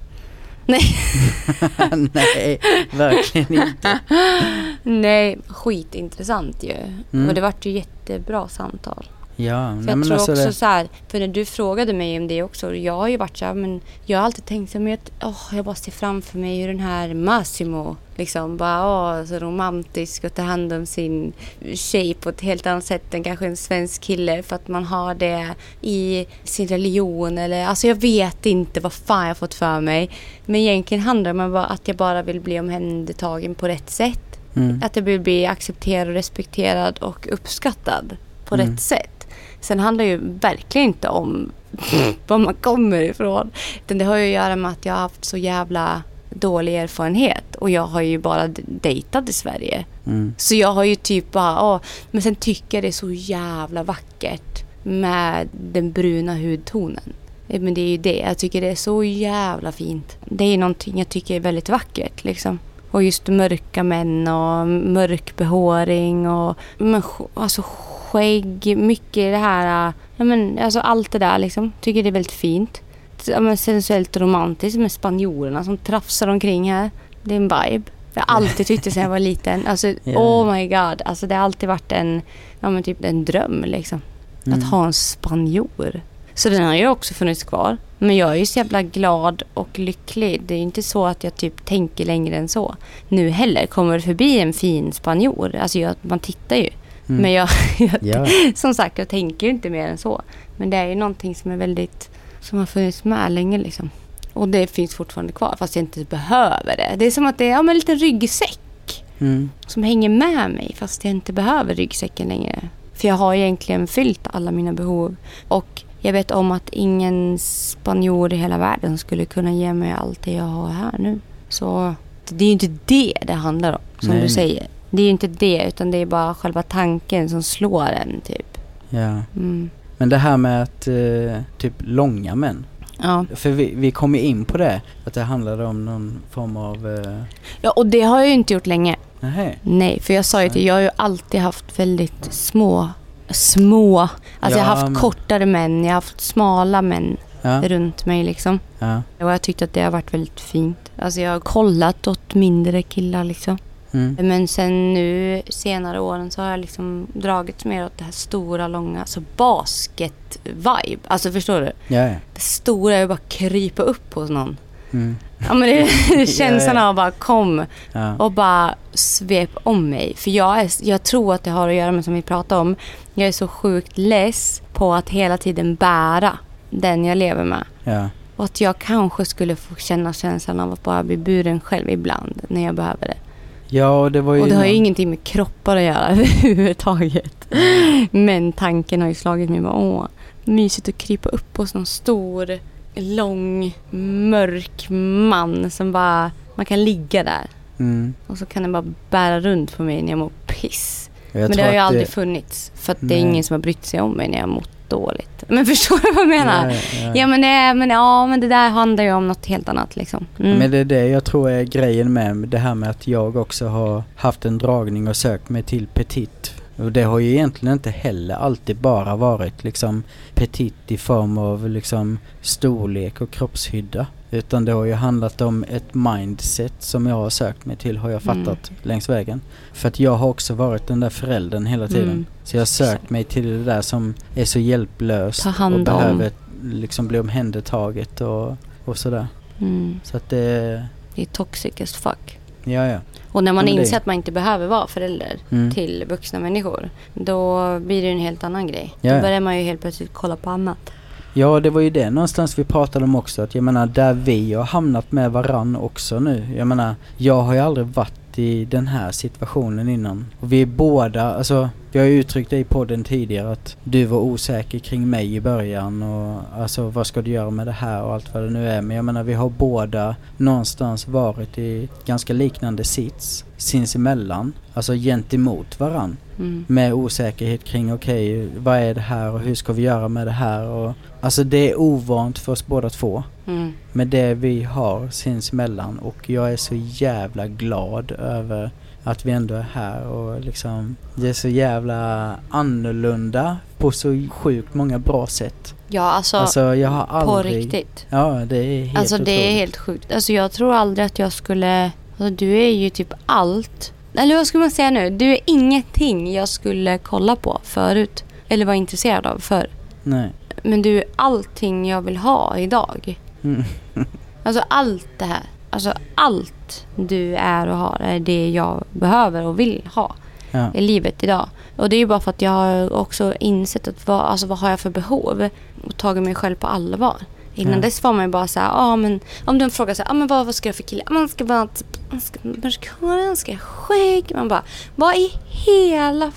Nej, Nej, verkligen inte. Nej skitintressant ju. Mm. Och det vart ju jättebra samtal. Ja, För jag tror alltså också det, så här, för när du frågade mig om det också, jag har ju varit så här, men jag har alltid tänkt så här, men jag, åh, jag bara ser framför mig hur den här Massimo liksom bara, åh, så romantisk och tar hand om sin tjej på ett helt annat sätt än kanske en svensk kille för att man har det i sin religion eller, alltså jag vet inte vad fan jag fått för mig. Men egentligen handlar det om att jag bara vill bli omhändertagen på rätt sätt. mm, Att jag vill bli accepterad, och respekterad och uppskattad på Mm. rätt sätt. Sen handlar det ju verkligen inte om var man kommer ifrån. Utan det har ju att göra med att jag har haft så jävla dålig erfarenhet. Och jag har ju bara dejtat i Sverige. mm, Så jag har ju typ bara, åh, men sen tycker jag det är så jävla vackert med den bruna hudtonen. Men det är ju det, jag tycker det är så jävla fint. Det är någonting jag tycker är väldigt vackert liksom. Och just mörka män och mörk behåring och men, alltså skägg, mycket det här, ja men alltså allt det där liksom. Tycker det är väldigt fint. Ja, men sensuellt romantiskt med spanjorerna som trafsar omkring här. Det är en vibe. Jag har alltid tyckt det sedan jag var liten. Alltså, Ja. oh my god. Alltså det har alltid varit en, ja typ en dröm liksom. mm. Att ha en spanjor. Så den har ju också funnits kvar. Men jag är ju så jävla glad och lycklig. Det är ju inte så att jag typ tänker längre än så. Nu heller. Kommer det förbi en fin spanjor. Alltså jag, man tittar ju. Mm. Men jag, jag Ja, som sagt, jag tänker ju inte mer än så. Men det är ju någonting som är väldigt, som har funnits med länge liksom. Och det finns fortfarande kvar fast jag inte behöver det. Det är som att det är ja, en liten ryggsäck mm, som hänger med mig fast jag inte behöver ryggsäcken längre. För jag har egentligen fyllt alla mina behov. Och jag vet om att ingen spanjor i hela världen skulle kunna ge mig allt det jag har här nu. Så det är ju inte det det handlar om, som Nej, du säger. Det är ju inte det, utan det är bara själva tanken som slår en typ. ja. Mm. Men det här med att eh, typ långa män. Ja. För vi, vi kom ju in på det. Att det handlade om någon form av... Eh, ja, och det har jag ju inte gjort länge. nej. Nej, för jag sa ju till jag har ju alltid haft väldigt små, små, alltså jag har Ja, haft men- kortare män, jag har haft smala män Ja, runt mig liksom. ja. Och jag tyckte att det har varit väldigt fint. Alltså jag har kollat åt mindre killar liksom. Mm. Men sen nu senare åren så har jag liksom dragits mer åt det här stora, långa, alltså basket-vibe. Alltså förstår du? Ja. Det stora är att bara krypa upp hos någon. Mm. Ja men det är känslan av bara kom ja. och bara svep om mig. För jag, är, jag tror att det har att göra med som vi pratade om. Jag är så sjukt less på att hela tiden bära den jag lever med. ja. Och att jag kanske skulle få känna känslan av att bara bli buren själv ibland när jag behöver det. Ja, och det var ju... Och det har ju ingenting med kroppar att göra överhuvudtaget. Men tanken har ju slagit mig bara, åh, mysigt att krypa upp hos någon stor, lång, mörk man som bara, man kan ligga där. Mm. Och så kan den bara bära runt på mig när jag mår piss. Jag Men det har ju aldrig funnits. För att det är ingen som har brytt sig om mig när jag har mått dåligt. Men förstår du vad jag menar? Ja, Ja, ja. men, det, men, ja men det där handlar ju om något helt annat liksom. Mm. Men det är det jag tror är grejen med det här med att jag också har haft en dragning och sökt mig till petit. Och det har ju egentligen inte heller alltid bara varit liksom petit i form av liksom storlek och kroppshydda. Utan det har ju handlat om ett mindset som jag har sökt mig till har jag Mm. fattat längs vägen. För att jag har också varit den där föräldern hela tiden. Mm. Så jag har sökt mig till det där som är så hjälplöst och behöver liksom bli omhändertaget och, och sådär. Mm. Så att det... Det är toxic as fuck. Ja, ja. Och när man Ja, men det- inser att man inte behöver vara förälder Mm. till vuxna människor, då blir det en helt annan grej. Ja, Då ja. börjar man ju helt plötsligt kolla på annat. Ja, det var ju det någonstans vi pratade om också. Att jag menar, där vi har hamnat med varann också nu. Jag menar, jag har ju aldrig varit i den här situationen innan. Och vi är båda, alltså, vi har ju uttryckt det i podden tidigare att du var osäker kring mig i början och alltså vad ska du göra med det här och allt vad det nu är. Men jag menar, vi har båda någonstans varit i ganska liknande sits sinsemellan. Alltså gentemot varann Mm. med osäkerhet kring okej, vad är det här och hur ska vi göra med det här och alltså det är ovant för oss båda två Mm. med det vi har sinsemellan och jag är så jävla glad över att vi ändå är här och liksom det är så jävla annorlunda på så sjukt många bra sätt. Ja, alltså, Alltså jag har på aldrig... riktigt. Ja, det är helt Alltså det är otroligt. helt sjukt. Alltså jag tror aldrig att jag skulle... Alltså du är ju typ allt. Eller vad ska man säga nu? Du är ingenting jag skulle kolla på förut. Eller vara intresserad av förr. Nej. Men du är allting jag vill ha idag. Mm. Alltså allt det här. Alltså allt du är och har är det jag behöver och vill ha Ja. i livet idag. Och det är ju bara för att jag har också insett att vad, alltså vad har jag för behov och tagit mig själv på allvar. Innan Ja. dess var man ju bara så här, ah, men om de frågar så här, ah, men vad, vad ska jag för kille? Man ska bara, typ, man ska mörkhårig, man ska skägg. Man bara, vad i hela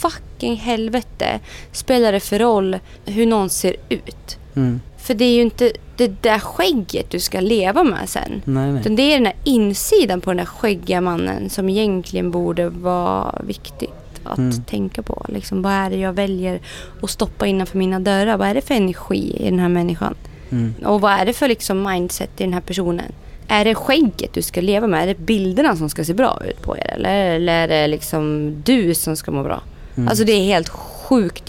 fucking helvete spelar det för roll hur någon ser ut? Mm. För det är ju inte det där skägget du ska leva med sen. Nej, nej. Utan det är den här insidan på den där skäggiga mannen som egentligen borde vara viktigt att Mm. tänka på. Liksom, vad är det jag väljer att stoppa innanför mina dörrar? Vad är det för energi i den här människan? Mm. Och vad är det för liksom mindset i den här personen? Är det skägget du ska leva med? Är det bilderna som ska se bra ut på er? Eller, eller är det liksom du som ska må bra? Mm. Alltså det är helt sjukt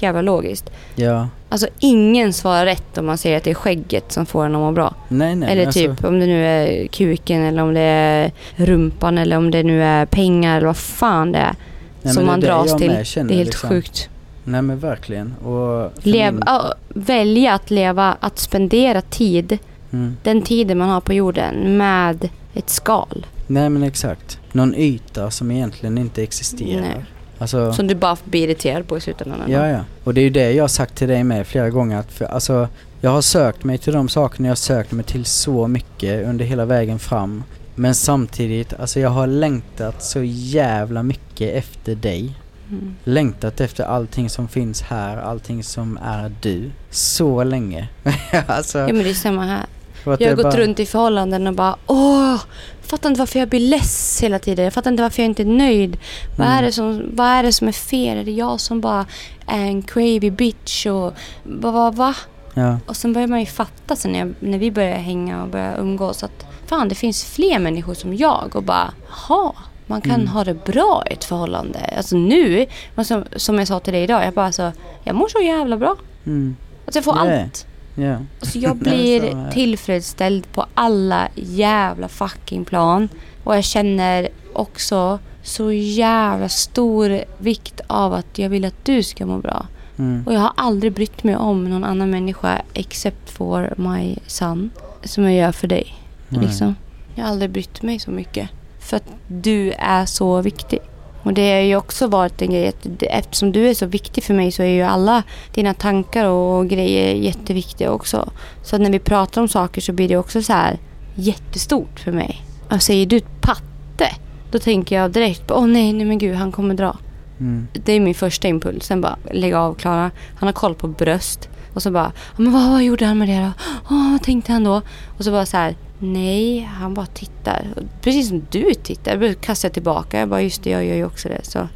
jävla logiskt. Ja. Alltså ingen svarar rätt om man säger att det är skägget som får en att må bra. Nej, nej. eller typ Alltså, om det nu är kuken eller om det är rumpan eller om det nu är pengar eller vad fan det är. nej, som man det dras till. känner, Det är helt liksom. sjukt. Nej men verkligen. Och Lev, min- ja, välja att leva, att spendera tid, mm. den tiden man har på jorden med ett skal. Nej men exakt. Någon yta som egentligen inte existerar. Nej. Alltså, Som du bara blir irriterad på i slutändan. ja ja. Och det är ju det jag har sagt till dig med flera gånger att för, alltså, jag har sökt mig till de sakerna jag har sökt mig till så mycket under hela vägen fram. Men samtidigt, alltså jag har längtat så jävla mycket efter dig. Mm. Längtat efter allting som finns här, allting som är du. Så länge. alltså, Ja men det är samma här. Jag har gått bara- runt i förhållanden och bara åh, fattar inte varför jag blir less hela tiden. Jag fattar inte varför jag inte är nöjd. Vad, Mm. är det som, vad är det som är fel? Är det jag som bara är en cravey bitch? Och vad, vad, va? Ja. Och sen börjar man ju fatta sen när, jag, när vi börjar hänga och börjar umgås att fan det finns fler människor som jag och bara jaha, man kan Mm. ha det bra i ett förhållande. Alltså nu, alltså, som jag sa till dig idag, jag bara alltså, jag mår så jävla bra. Mm. Alltså jag får Ja. allt. Ja. Alltså jag blir tillfredsställd på alla jävla fucking plan. Och jag känner också så jävla stor vikt av att jag vill att du ska må bra. Mm. Och jag har aldrig brytt mig om någon annan människa except for my son. Som jag gör för dig. Liksom. Jag har aldrig brytt mig så mycket. För att du är så viktig. Och det har ju också varit en grej att eftersom du är så viktig för mig så är ju alla dina tankar och grejer jätteviktiga också. Så när vi pratar om saker så blir det också så här jättestort för mig. Och säger du patte, då tänker jag direkt på åh nej, nej men gud han kommer dra. Mm. Det är min första impuls. Sen bara lägga av Klara. Han har koll på bröst. Och så bara, "Ja, men vad, vad gjorde han med det då? Åh, vad tänkte han då? Och så bara så här, nej, han bara tittar. Precis som du tittar. Då kastar jag tillbaka. Jag bara, just det, jag gör ju också det. Så.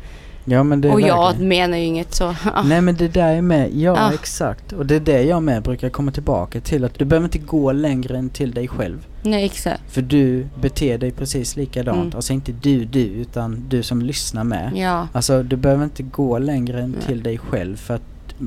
Ja men det Och jag verkligen- menar ju inget så. Nej men det där är med, ja Ah. exakt. Och det är det jag med brukar komma tillbaka till. Att du behöver inte gå längre än till dig själv. nej, exakt. För du beter dig precis likadant. Mm. Alltså inte du du utan du som lyssnar med. Ja. Alltså du behöver inte gå längre än Nej. till dig själv för att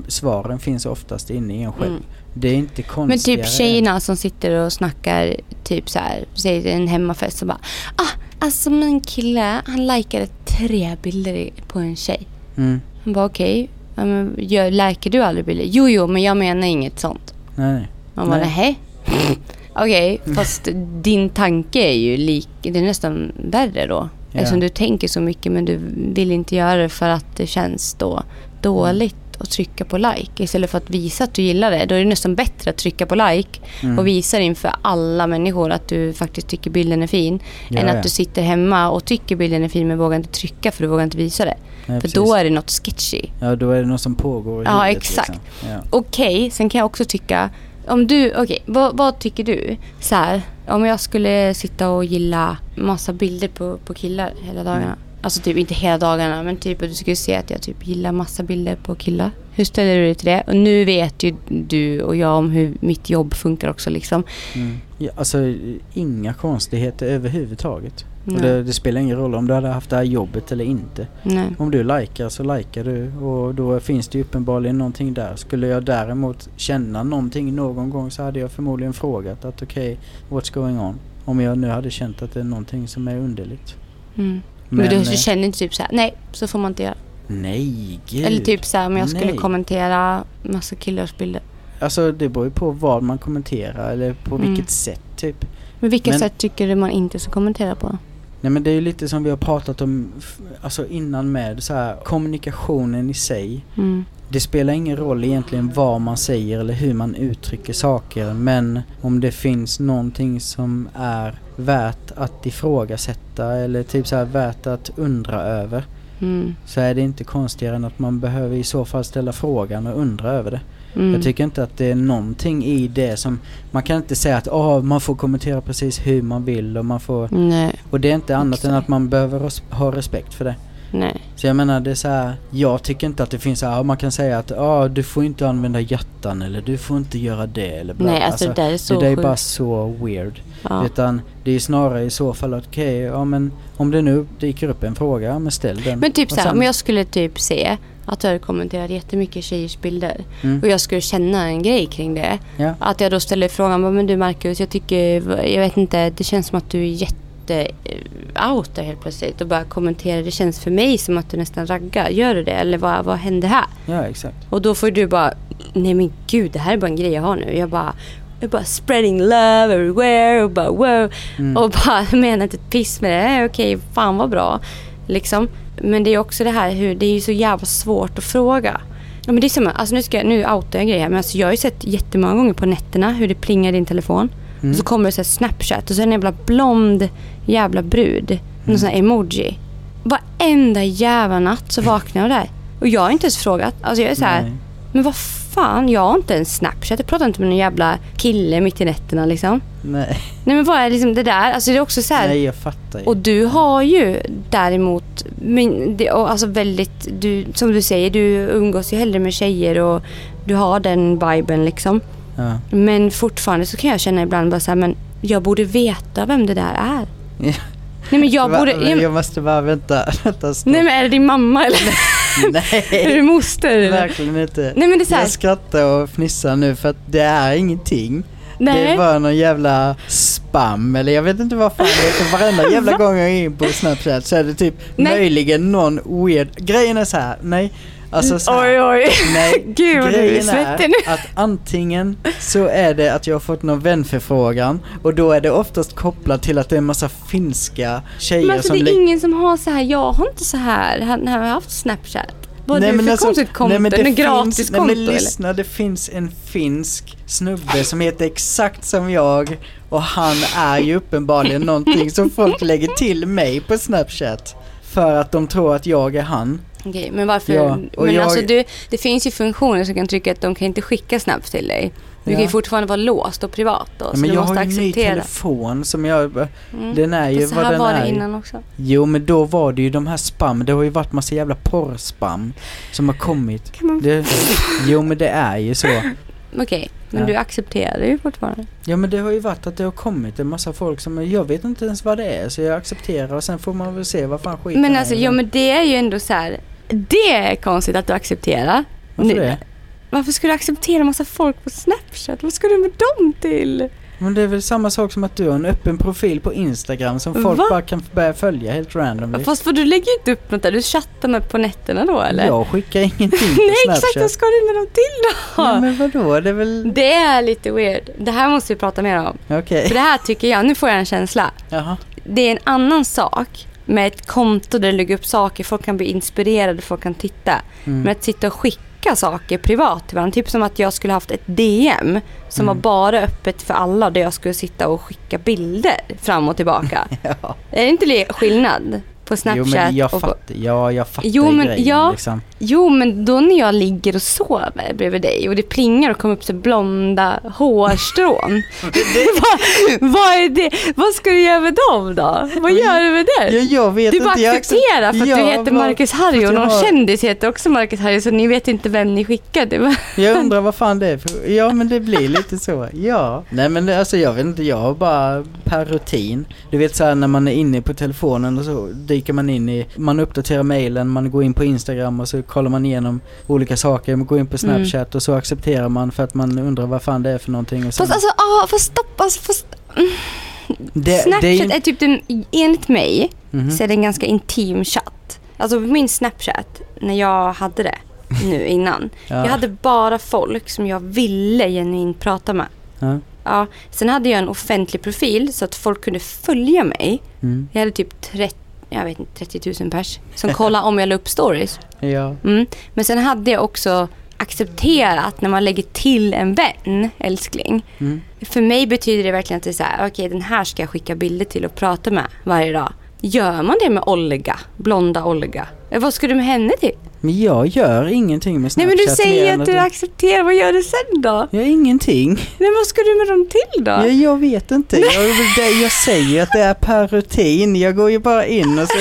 svaren finns oftast inne i en själv. Mm. Det är inte Men konstigare. typ tjejerna som sitter och snackar typ så här, säger en hemmafest och bara ah, alltså min kille han likade tre bilder på en tjej. Mm. Han bara okej, men gör- likar du aldrig bilder? Jo, jo, men jag menar inget sånt. Nej. Man bara Nej. Okej, fast din tanke är ju lik, det är nästan värre då. Ja. Eftersom du tänker så mycket men du vill inte göra det för att det känns då dåligt att trycka på like. Istället för att visa att du gillar det. Då är det nästan bättre att trycka på like Mm. och visa inför alla människor att du faktiskt tycker bilden är fin. Ja, än ja. att du sitter hemma och tycker bilden är fin men vågar inte trycka för du vågar inte visa det. Ja, för då är det något sketchy. Ja, då är det något som pågår i Ja, huvudet, exakt. Liksom. Ja. Okej, sen kan jag också tycka... Om du, okej, vad, vad tycker du? Så här, om jag skulle sitta och gilla massa bilder på, på killar hela dagarna. Mm. Alltså typ inte hela dagarna, men typ du skulle se att jag typ gillar massa bilder på killar. Hur ställer du dig till det? Och nu vet ju du och jag om hur mitt jobb funkar också liksom. Mm. Ja, alltså inga konstigheter överhuvudtaget. Det, det spelar ingen roll om du hade haft det här jobbet eller inte. Nej. Om du likar så likar du och då finns det uppenbarligen någonting där. Skulle jag däremot känna någonting någon gång så hade jag förmodligen frågat att okej, what's going on? Om jag nu hade känt att det är någonting som är underligt. Mm. Men, Men, du, eh, känner inte typ så här, nej, så får man inte göra. Nej, gud. Eller typ så här, om jag skulle Nej. kommentera massa killars bilder. Alltså det beror ju på vad man kommenterar eller på Mm. vilket sätt typ. Men vilka Men- sätt tycker du man inte ska kommentera på? Nej men det är ju lite som vi har pratat om alltså innan med så här kommunikationen i sig. Mm. Det spelar ingen roll egentligen vad man säger eller hur man uttrycker saker men om det finns någonting som är värt att ifrågasätta eller typ så här värt att undra över Mm. så är det inte konstigare än att man behöver i så fall ställa frågan och undra över det. Mm. Jag tycker inte att det är någonting i det som man kan inte säga att åh, man får kommentera precis hur man vill och man får Nej, och det är inte annat än Exakt. att man behöver ha respekt för det. Nej. Så jag menar det är så här, jag tycker inte att det finns så här, man kan säga att ah, du får inte använda hjärtan eller du får inte göra det eller bla. Nej, alltså, det där är så det där är bara så weird. Ja. Utan det är snarare i så fall att okej, ja men om det nu dyker upp en fråga, men ställ den. Men typ så här, om jag skulle typ se att du hade kommenterat jättemycket tjejers bilder Mm. och jag skulle känna en grej kring det. Ja. Att jag då ställer frågan, "Vad, men du Marcus, jag tycker, jag vet inte, det känns som att du är jätte eh, out där helt plötsligt och bara kommentera. Det känns för mig som att du nästan raggar. Gör du det? Eller vad, vad händer här? Ja exakt. Och då får du bara, nej men gud, det här är bara en grej jag har nu. Jag bara, jag bara spreading love everywhere och bara wow. Mm. Och bara menar inte ett piss med det. Okej, fan vad bra. Liksom. Men det är också det här hur det är ju så jävla svårt att fråga. Ja, men det är som, alltså nu, ska jag, nu outar jag grejer men alltså jag har ju sett jättemånga gånger på nätterna hur det plingar i din telefon. Mm. Och så kommer det så Snapchat och så är det en jävla blond jävla brud. Mm. Någon sån här emoji. Varenda jävla natt så vaknar jag där. Och jag har inte ens frågat. Alltså jag är så här, Nej. men vad fan, jag har inte en Snapchat. Jag pratar inte med någon jävla kille mitt i nätterna liksom. Nej. Nej men vad är liksom det där? Alltså det är också så här. Nej jag fattar ju. Och du har ju däremot, men det, och alltså väldigt, du, som du säger, du umgås ju hellre med tjejer och du har den viben liksom. ja. Men fortfarande så kan jag känna ibland bara så här, men jag borde veta vem det där är. Nej men jag borde, jag, jag måste bara vänta, vänta stopp. nej men är det din mamma eller är det Nej. moster? Verkligen inte. Nej men det är så här, Jag skrattar och fnissar nu för att det är ingenting. Det är nej. bara någon jävla spam eller jag vet inte vad fan det är varenda jävla gång jag är in på Snapchat så är det typ Nej. möjligen någon weird. Grejen är så här, nej. Alltså så här, Oj oj. Nej, Gud vad du är svettig nu. att antingen så är det att jag har fått någon vänförfrågan och då är det oftast kopplat till att det är en massa finska tjejer Men alltså som det är ingen som har så här, jag har inte så här, han har haft Snapchat. Vad Nej, är det men för alltså- konstigt konto? nej, men det En finns- gratis nej, konto men eller? lyssna, det finns en finsk snubbe som heter exakt som jag och han är ju uppenbarligen någonting som folk lägger till mig på Snapchat. För att de tror att jag är han. Okej, men varför? Ja, men jag- alltså du, det finns ju funktioner som kan trycka att de kan inte skicka snaps till dig. Du kan ju Ja. fortfarande vara låst och privat då, Ja, så men jag har ju en ny acceptera. telefon som jag... Mm. Den är ju Fast så vad här den var är. det innan också. Jo men då var det ju de här spam, det har ju varit massa jävla porrspam som har kommit. Kan man... Det, jo men det är ju så. Okej, men Ja. du accepterar det ju fortfarande. Ja men det har ju varit att det har kommit en massa folk som, jag vet inte ens vad det är så jag accepterar och sen får man väl se vad fan skiten Men är. alltså, ja men det är ju ändå så här. Det är konstigt att du accepterar. Varför Nu- det? Varför ska du acceptera massa folk på Snapchat? Vad ska du med dem till? Men det är väl samma sak som att du har en öppen profil på Instagram som folk Va? bara kan börja följa helt randomly. Fast för du lägger ju inte upp något där, du chattar med på nätterna då eller? Jag skickar ingenting på Nej exakt, vad ska du med dem till då? Ja, men vadå? Det är väl... Det är lite weird. Det här måste vi prata mer om. Okej. För det här tycker jag, nu får jag en känsla. Jaha. Det är en annan sak med ett konto där du lägger upp saker, folk kan bli inspirerade, folk kan titta. Mm. Men att sitta och skicka saker privat till varandra, typ som att jag skulle haft ett DM som Mm. var bara öppet för alla där jag skulle sitta och skicka bilder fram och tillbaka. Ja. är det inte skillnad på Snapchat Jo men jag och på... ja jag fattar Jo, men grejen ja. liksom. Jo, men då när jag ligger och sover bredvid dig och det plingar och kommer upp så blonda hårstrån. vad, vad är det? Vad ska du göra med dem då? Vad gör du med det? Ja, jag vet Du bara inte. jag accepterar för att Ja, du heter Marcus Harry och jag någon har- kändis heter också Marcus Harry så ni vet inte vem ni var... Jag undrar vad fan det är för... Ja men det blir lite så. Ja. Nej men alltså jag vet inte, jag har bara per rutin. Du vet såhär när man är inne på telefonen och så dyker man in i... Man uppdaterar mailen, man går in på Instagram och så kollar man igenom olika saker. Man går in på Mm. Snapchat och så accepterar man för att man undrar vad fan det är för någonting. Och sen, Fast alltså, ah, fast stopp. Alltså, fast, det, Snapchat det är är, typ den, enligt mig, Mhm. så är det en ganska intim chatt. Alltså min Snapchat, när jag hade det nu innan. Ja. Jag hade bara folk som jag ville genuint prata med. Ja. Ja, sen hade jag en offentlig profil så att folk kunde följa mig. Mm. Jag hade typ 30, jag vet inte, 30 000 pers som kollade om jag la upp stories. Ja. Mm. Men sen hade jag också accepterat när man lägger till en vän, älskling. Mm. För mig betyder det verkligen att det är så här, okej den här ska jag skicka bilder till och prata med varje dag. Gör man det med Olga, blonda Olga? Vad ska du med henne till? Men jag gör ingenting med Nej Snapchat. men du säger än att du accepterar, vad gör du sen då? Jag gör ingenting. Nej men vad ska du med dem till då? Ja, jag vet inte. Jag, jag säger att det är per rutin. Jag går ju bara in och så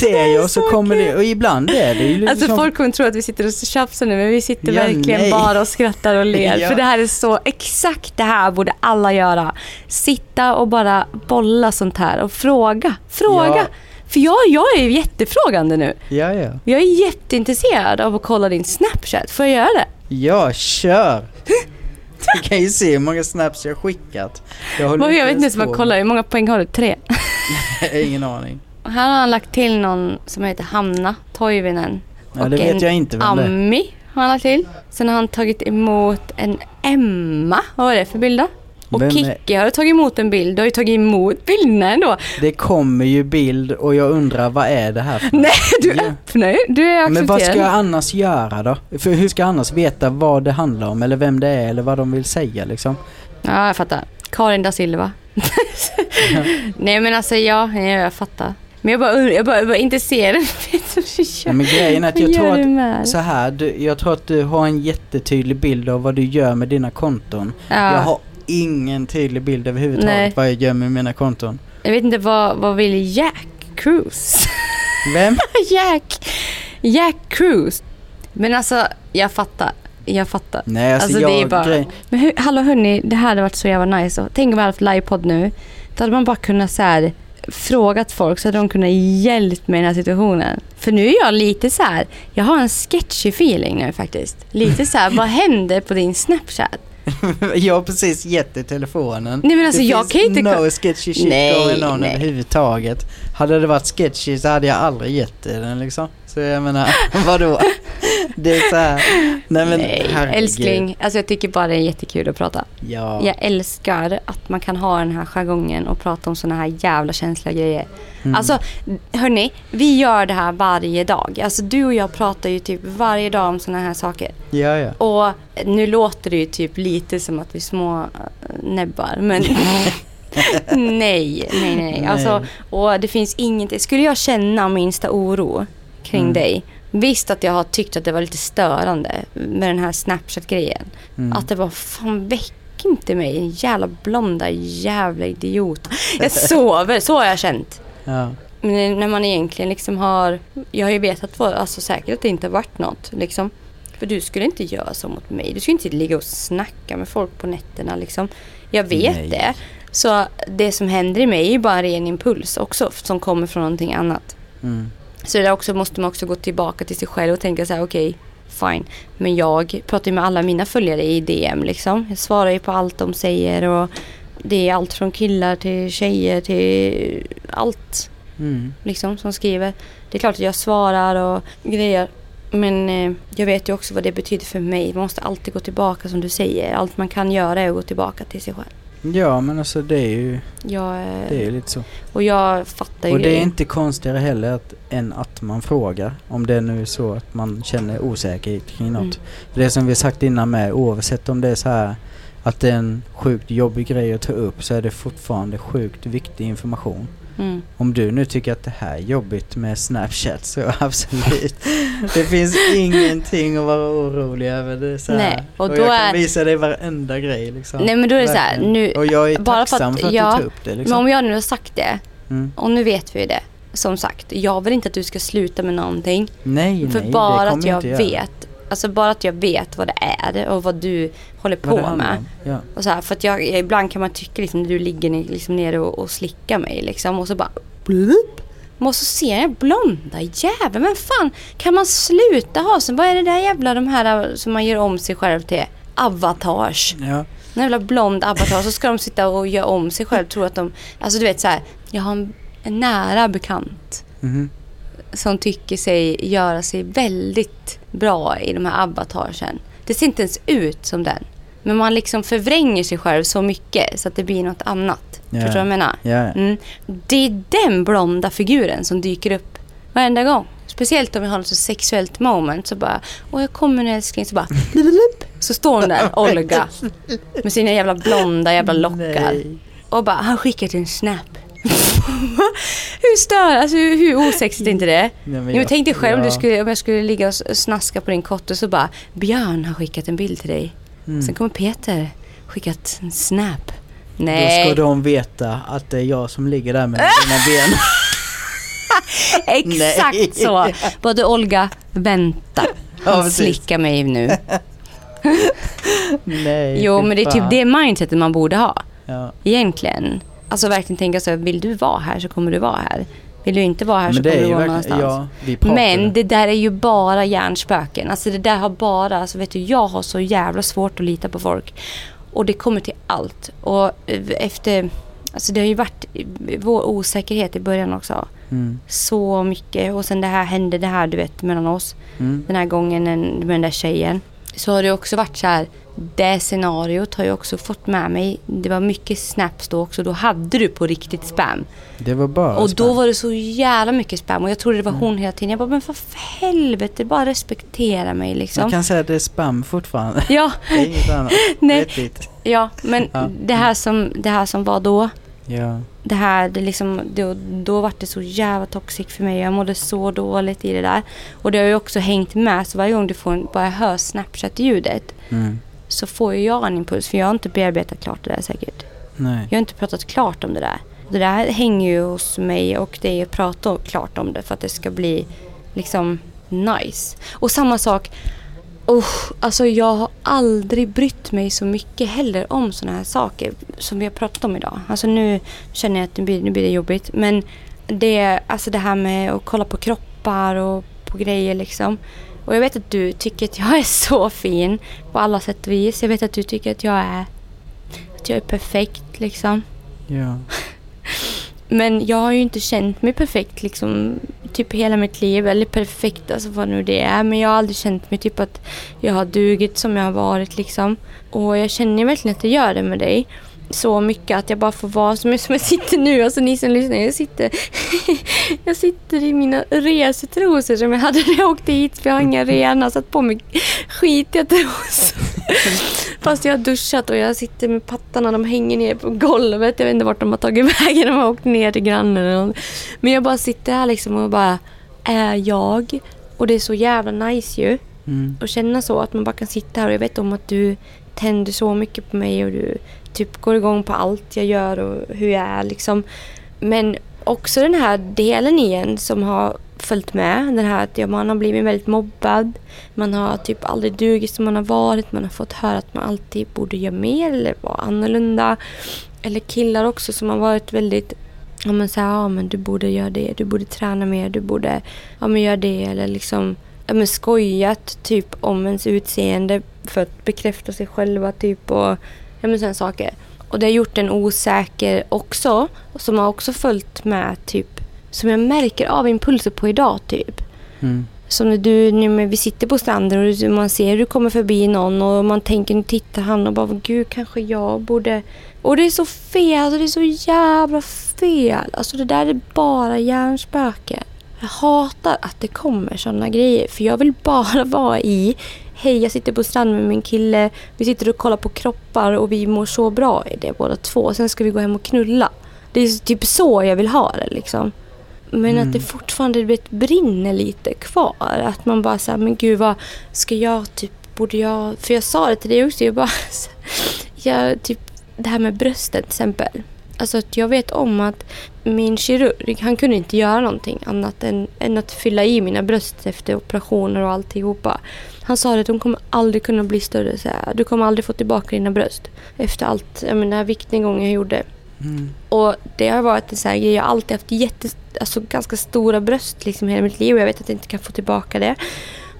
ser det är jag och så så kommer kul. det. Och ibland är det ju liksom... Alltså folk kommer tro att vi sitter och tjafsar nu men vi sitter Ja, verkligen nej. bara och skrattar och ler. Ja. För det här är så, exakt det här borde alla göra. Sitta och bara bolla sånt här och fråga. Fråga! Ja. För jag, jag är jättefrågande nu. Ja, ja. Jag är jätteintresserad av att kolla din Snapchat. Får jag göra det? Ja, kör! Du kan ju se hur många snaps jag skickat. Jag, Jag vet inte ens vad kollar. Hur många poäng har du? Tre. Ingen aning. Här har han lagt till någon som heter Hanna Toivinen. Ja, Och det vet en jag inte vem. Ammi har han lagt till. Sen har han tagit emot en Emma. Vad var det för bild då? Och Vem är- Kikki har tagit emot en bild. Du har ju tagit emot bilderna ändå. Det kommer ju bild och jag undrar vad är det här för Nej, du Ja. öppnar ju. Du är Men vad accepterad. ska jag annars göra då? För hur ska jag annars veta vad det handlar om eller vem det är eller vad de vill säga liksom? Ja, jag fattar. Karin da Silva. Nej men alltså ja, ja, jag fattar. Men jag bara, jag bara, jag bara intresserad. Ja, men grejen är att jag tror att så här, du, jag tror att du har en jättetydlig bild av vad du gör med dina konton. Ja. Jag har ingen tydlig bild överhuvudtaget Nej. vad jag gör med mina konton. Jag vet inte vad, vad vill Jack Cruise? Vem? Jack! Jack Cruise. Men alltså, jag fattar. Jag fattar. Nej alltså, Alltså, jag... det är bara- Men hur, hallå hörni, det här hade varit så jävla nice. Och Tänk om vi hade haft livepodd nu. Då hade man bara kunnat så här, frågat folk så hade de kunnat hjälpt mig i den här situationen. För nu är jag lite så här, jag har en sketchy feeling nu faktiskt. Lite så här, vad händer på din Snapchat? jag har precis gett dig telefonen. Nej, men alltså, det jag kan inte no sketchy shit Nej, going on nej. överhuvudtaget. Hade det varit sketchy så hade jag aldrig gett dig den liksom. Så jag menar, vadå? Det är så här. Nej men Nej, älskling. Alltså jag tycker bara det är jättekul att prata. Ja. Jag älskar att man kan ha den här jargongen och prata om såna här jävla känsliga grejer. Mm. Alltså, hörni, vi gör det här varje dag. Alltså du och jag pratar ju typ varje dag om såna här saker. Ja, ja. Och nu låter det ju typ lite som att vi små äh, näbbar, men nej, nej, nej. Alltså, och det finns inget. Skulle jag känna minsta oro kring Mm. dig, visst att jag har tyckt att det var lite störande med den här Snapchat-grejen. Mm. Att det var, fan väck inte mig, en jävla blonda jävla idiot. Jag sover, så har jag känt. ja. Men när man egentligen liksom har, jag har ju vetat på, alltså säkert att det inte har varit något liksom. För du skulle inte göra så mot mig. Du skulle inte ligga och snacka med folk på nätterna liksom. Jag vet Nej. det. Så det som händer i mig är ju bara en ren impuls också som kommer från någonting annat. Mm. Så där också måste man också gå tillbaka till sig själv och tänka så här: okej, fine. Men jag pratar ju med alla mina följare i DM liksom. Jag svarar ju på allt de säger och det är allt från killar till tjejer till allt Mm. liksom som skriver. Det är klart att jag svarar och grejer. Men eh, jag vet ju också vad det betyder för mig. Man måste alltid gå tillbaka som du säger. Allt man kan göra är att gå tillbaka till sig själv. Ja men alltså det är ju, Jag, eh, det är ju lite så. Och jag fattar ju Och det är inte konstigare heller att, än att man frågar. Om det nu är så att man känner osäkerhet kring något. Mm. Det som vi sagt innan med oavsett om det är så här att det är en sjukt jobbig grej att ta upp så är det fortfarande sjukt viktig information. Mm. Om du nu tycker att det här är jobbigt med Snapchat så absolut. det finns ingenting att vara orolig över. Det är så här. Nej, och och då jag är- kan visa dig varenda grej liksom. Nej men då är det så här, nu, Och jag är bara för tacksam att- för att, ja, du tar upp det men liksom. om jag nu har sagt det, Mm. och nu vet vi ju det. Som sagt, jag vill inte att du ska sluta med någonting. Nej, För nej, bara att jag vet, alltså bara att jag vet vad det är och vad du håller på med. Ja. Och så här, för att jag, ibland kan man tycka liksom när du ligger liksom nere och, och slickar mig liksom och så bara blup. Men så ser jag blonda jävel, men fan kan man sluta ha så? Vad är det där jävla de här som man gör om sig själv till? Avatars. Ja. En jävla blond avatar så ska de sitta och göra om sig själv. Tror att de, alltså du vet så här, jag har en, en nära bekant Mhm. Som tycker sig göra sig väldigt bra i de här avatarsen. Det ser inte ens ut som den. Men man liksom förvränger sig själv så mycket så att det blir något annat. Ja. Förstår du vad jag menar? Ja. Mm. Det är den blonda figuren som dyker upp varenda gång. Speciellt om vi har något sexuellt moment så bara Åh jag kommer nu älskling så bara. Så står hon där, Olga. Med sina jävla blonda jävla lockar. Nej. Och bara han skickar till en snap. hur stör, alltså hur, hur osexigt är inte det? Nej, men jag- tänk dig själv om, ja. du skulle, om jag skulle ligga och snaska på din kotte och så bara Björn har skickat en bild till dig. Mm. Sen kommer Peter skickat en snap. Då Nej, ska de veta att det är jag som ligger där med mina ben. exakt Nej. så. Både Olga, vänta. Ja, Han precis. slickar mig nu. Nej, Jo, men det är typ det mindsetet man borde ha. Ja. Egentligen. Alltså verkligen tänka så här, vill du vara här så kommer du vara här. Vill du inte vara här Men så kommer du vara någonstans. ja. Men det där är ju bara hjärnspöken. Alltså det där har bara, alltså vet du, jag har så jävla svårt att lita på folk. Och det kommer till allt. Och eh, efter, alltså det har ju varit vår osäkerhet i början också. Mm. Så mycket. Och sen det här hände, det här du vet mellan oss. Mm. Den här gången en- med den där tjejen. Så har det också varit så här. Det scenariot har jag också fått med mig. Det var mycket snaps då också. Då hade du på riktigt spam. Det var bara Och då spam. var det så jävla mycket spam och jag trodde det var hon hela tiden. Jag bara, men för helvete, bara respektera mig Jag liksom. kan säga att det är spam fortfarande. Ja, Det är inget annat. Nej. Ja, men Ja. Det, här som, det här som var då. Ja. Det här, det liksom, då, då var det så jävla toxic för mig. Jag mådde så dåligt i det där. Och det har ju också hängt med. Så varje gång du får, en- bara hör Snapchat-ljudet Mm. så får ju jag en impuls. För jag har inte bearbetat klart det där säkert. Nej. Jag har inte pratat klart om det där. Det där hänger ju hos mig och det är att prata klart om det för att det ska bli liksom nice. Och samma sak, usch, alltså jag har aldrig brytt mig så mycket heller om sådana här saker som vi har pratat om idag. Alltså nu känner jag att nu blir, nu blir det jobbigt. Men det, alltså det här med att kolla på kroppar och på grejer liksom. Och jag vet att du tycker att jag är så fin på alla sätt och vis. Jag vet att du tycker att jag är att jag är perfekt liksom. Ja. Men jag har ju inte känt mig perfekt liksom typ hela mitt liv. Eller perfekt, alltså vad nu det är. Men jag har aldrig känt mig typ att jag har dugit som jag har varit liksom. Och jag känner verkligen att jag gör det med dig. Så mycket att jag bara får vara som jag, som jag sitter nu. Alltså ni som lyssnar, jag sitter, jag sitter i mina resetrosor som jag hade när jag åkte hit. För jag har inga rena, satt på mig skitiga trosor. Fast jag har duschat och jag sitter med pattarna, de hänger ner på golvet. Jag vet inte vart de har tagit vägen, de har åkt ner till grannen eller något. Men jag bara sitter här liksom och bara är jag. Och det är så jävla nice ju. Mm. Och känna så att man bara kan sitta här och jag vet om att du tänder så mycket på mig och du typ går igång på allt jag gör och hur jag är liksom. Men också den här delen igen som har följt med. Den här att ja, man har blivit väldigt mobbad. Man har typ aldrig dugit som man har varit. Man har fått höra att man alltid borde göra mer eller vara annorlunda. Eller killar också som har varit väldigt Ja men så här, ja men du borde göra det, du borde träna mer, du borde ja men göra det eller liksom men skojat typ om ens utseende för att bekräfta sig själva typ och ja men sådana saker. Och det har gjort en osäker också. Som har också följt med typ, som jag märker av impulser på idag typ. Mm. Som när du, när vi sitter på stranden och man ser hur du kommer förbi någon och man tänker, nu tittar han och bara, gud kanske jag borde... Och det är så fel, alltså det är så jävla fel. Alltså det där är bara hjärnspöke. Jag hatar att det kommer sådana grejer för jag vill bara vara i Hej, jag sitter på stranden med min kille. Vi sitter och kollar på kroppar och vi mår så bra i det båda två. Sen ska vi gå hem och knulla. Det är typ så jag vill ha det liksom. Men Mm. att det fortfarande du vet, brinner lite kvar. Att man bara säger men gud vad ska jag typ, borde jag... För jag sa det till dig också, jag bara... Jag, typ det här med bröstet till exempel. Alltså att jag vet om att min kirurg, han kunde inte göra någonting annat än, än att fylla i mina bröst efter operationer och alltihopa. Han sa att de kommer aldrig kunna bli större. Så här. Du kommer aldrig få tillbaka dina bröst efter allt, jag menar, viktnedgången jag gjorde. Mm. Och det har varit en sån här grej. Jag har alltid haft jätte, alltså ganska stora bröst liksom hela mitt liv och jag vet att jag inte kan få tillbaka det.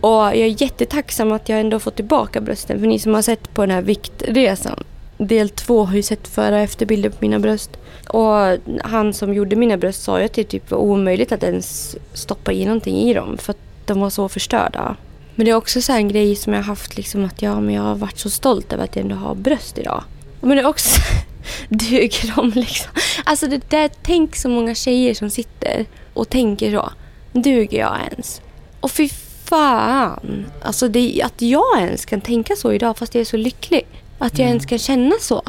Och jag är jättetacksam att jag ändå har fått tillbaka brösten. För ni som har sett på den här viktresan. Del två har ju sett före och efterbilder på mina bröst. Och han som gjorde mina bröst sa ju att det typ var omöjligt att ens stoppa i någonting i dem. För att de var så förstörda. Men det är också så här en grej som jag har haft liksom att ja, men jag har varit så stolt över att jag ändå har bröst idag. Men det är också duger de liksom. Alltså det där, tänk så många tjejer som sitter och tänker så. Duger jag ens? Och fy fan. Alltså det, att jag ens kan tänka så idag fast jag är så lycklig. Att jag Mm. ens kan känna så.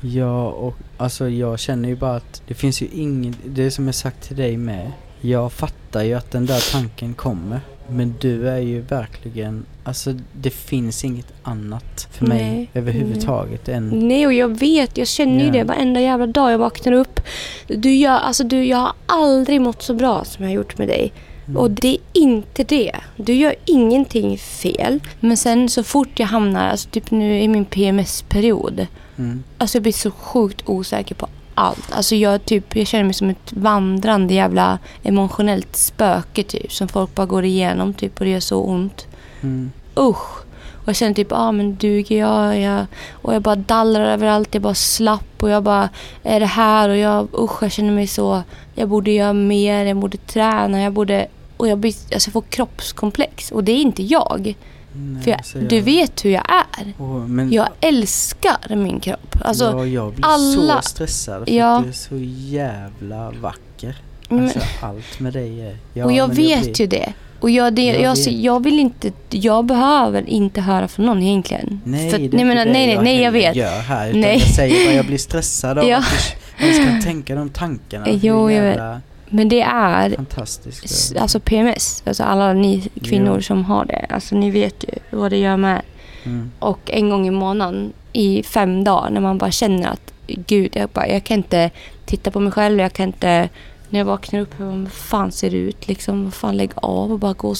Ja, och alltså jag känner ju bara att det finns ju inget, det som jag sagt till dig med. Jag fattar ju att den där tanken kommer. Men du är ju verkligen, alltså det finns inget annat för mig Nej. överhuvudtaget än Nej och jag vet, jag känner ju Ja. det varenda jävla dag jag vaknar upp. Du gör, alltså du, jag har aldrig mått så bra som jag har gjort med dig. Mm. Och det är inte det. Du gör ingenting fel. Men sen så fort jag hamnar, alltså typ nu i min PMS-period. mm. Alltså jag blir så sjukt osäker på allt. Alltså jag, typ, jag känner mig som ett vandrande jävla emotionellt spöke typ. Som folk bara går igenom typ och det gör så ont. Mm. Usch. Och jag känner typ, ja ah, men duger jag? jag? Och jag bara dallrar överallt. Jag bara slapp och jag bara, är det här? Och jag, usch jag känner mig så, jag borde göra mer, jag borde träna, jag borde... Och jag, blir, alltså jag får kroppskomplex. Och det är inte jag. Nej, För jag, alltså du vet hur jag är. Åh, men, Jag älskar min kropp. Alltså, ja, jag blir alla- så stressad för Ja. att du är så jävla vacker. men- Alltså allt med dig är... Ja, och jag men vet blir- ju det. Och jag, det, Jag jag, jag vill inte, jag behöver inte höra från någon egentligen. Nej, För, det är nej, inte men, det nej, nej, nej, jag vet. gör här. Utan Nej. jag säger bara jag blir stressad av Ja. att du ens kan tänka de tankarna. Jo, jag vet. Men det är Fantastiskt. Alltså PMS, alltså alla ni kvinnor Ja. som har det. Alltså ni vet ju vad det gör med Mm. Och en gång i månaden i fem dagar när man bara känner att gud, jag, bara, jag kan inte titta på mig själv. Jag kan inte, när jag vaknar upp, vad fan ser det ut liksom? Vad fan lägg av och bara gå och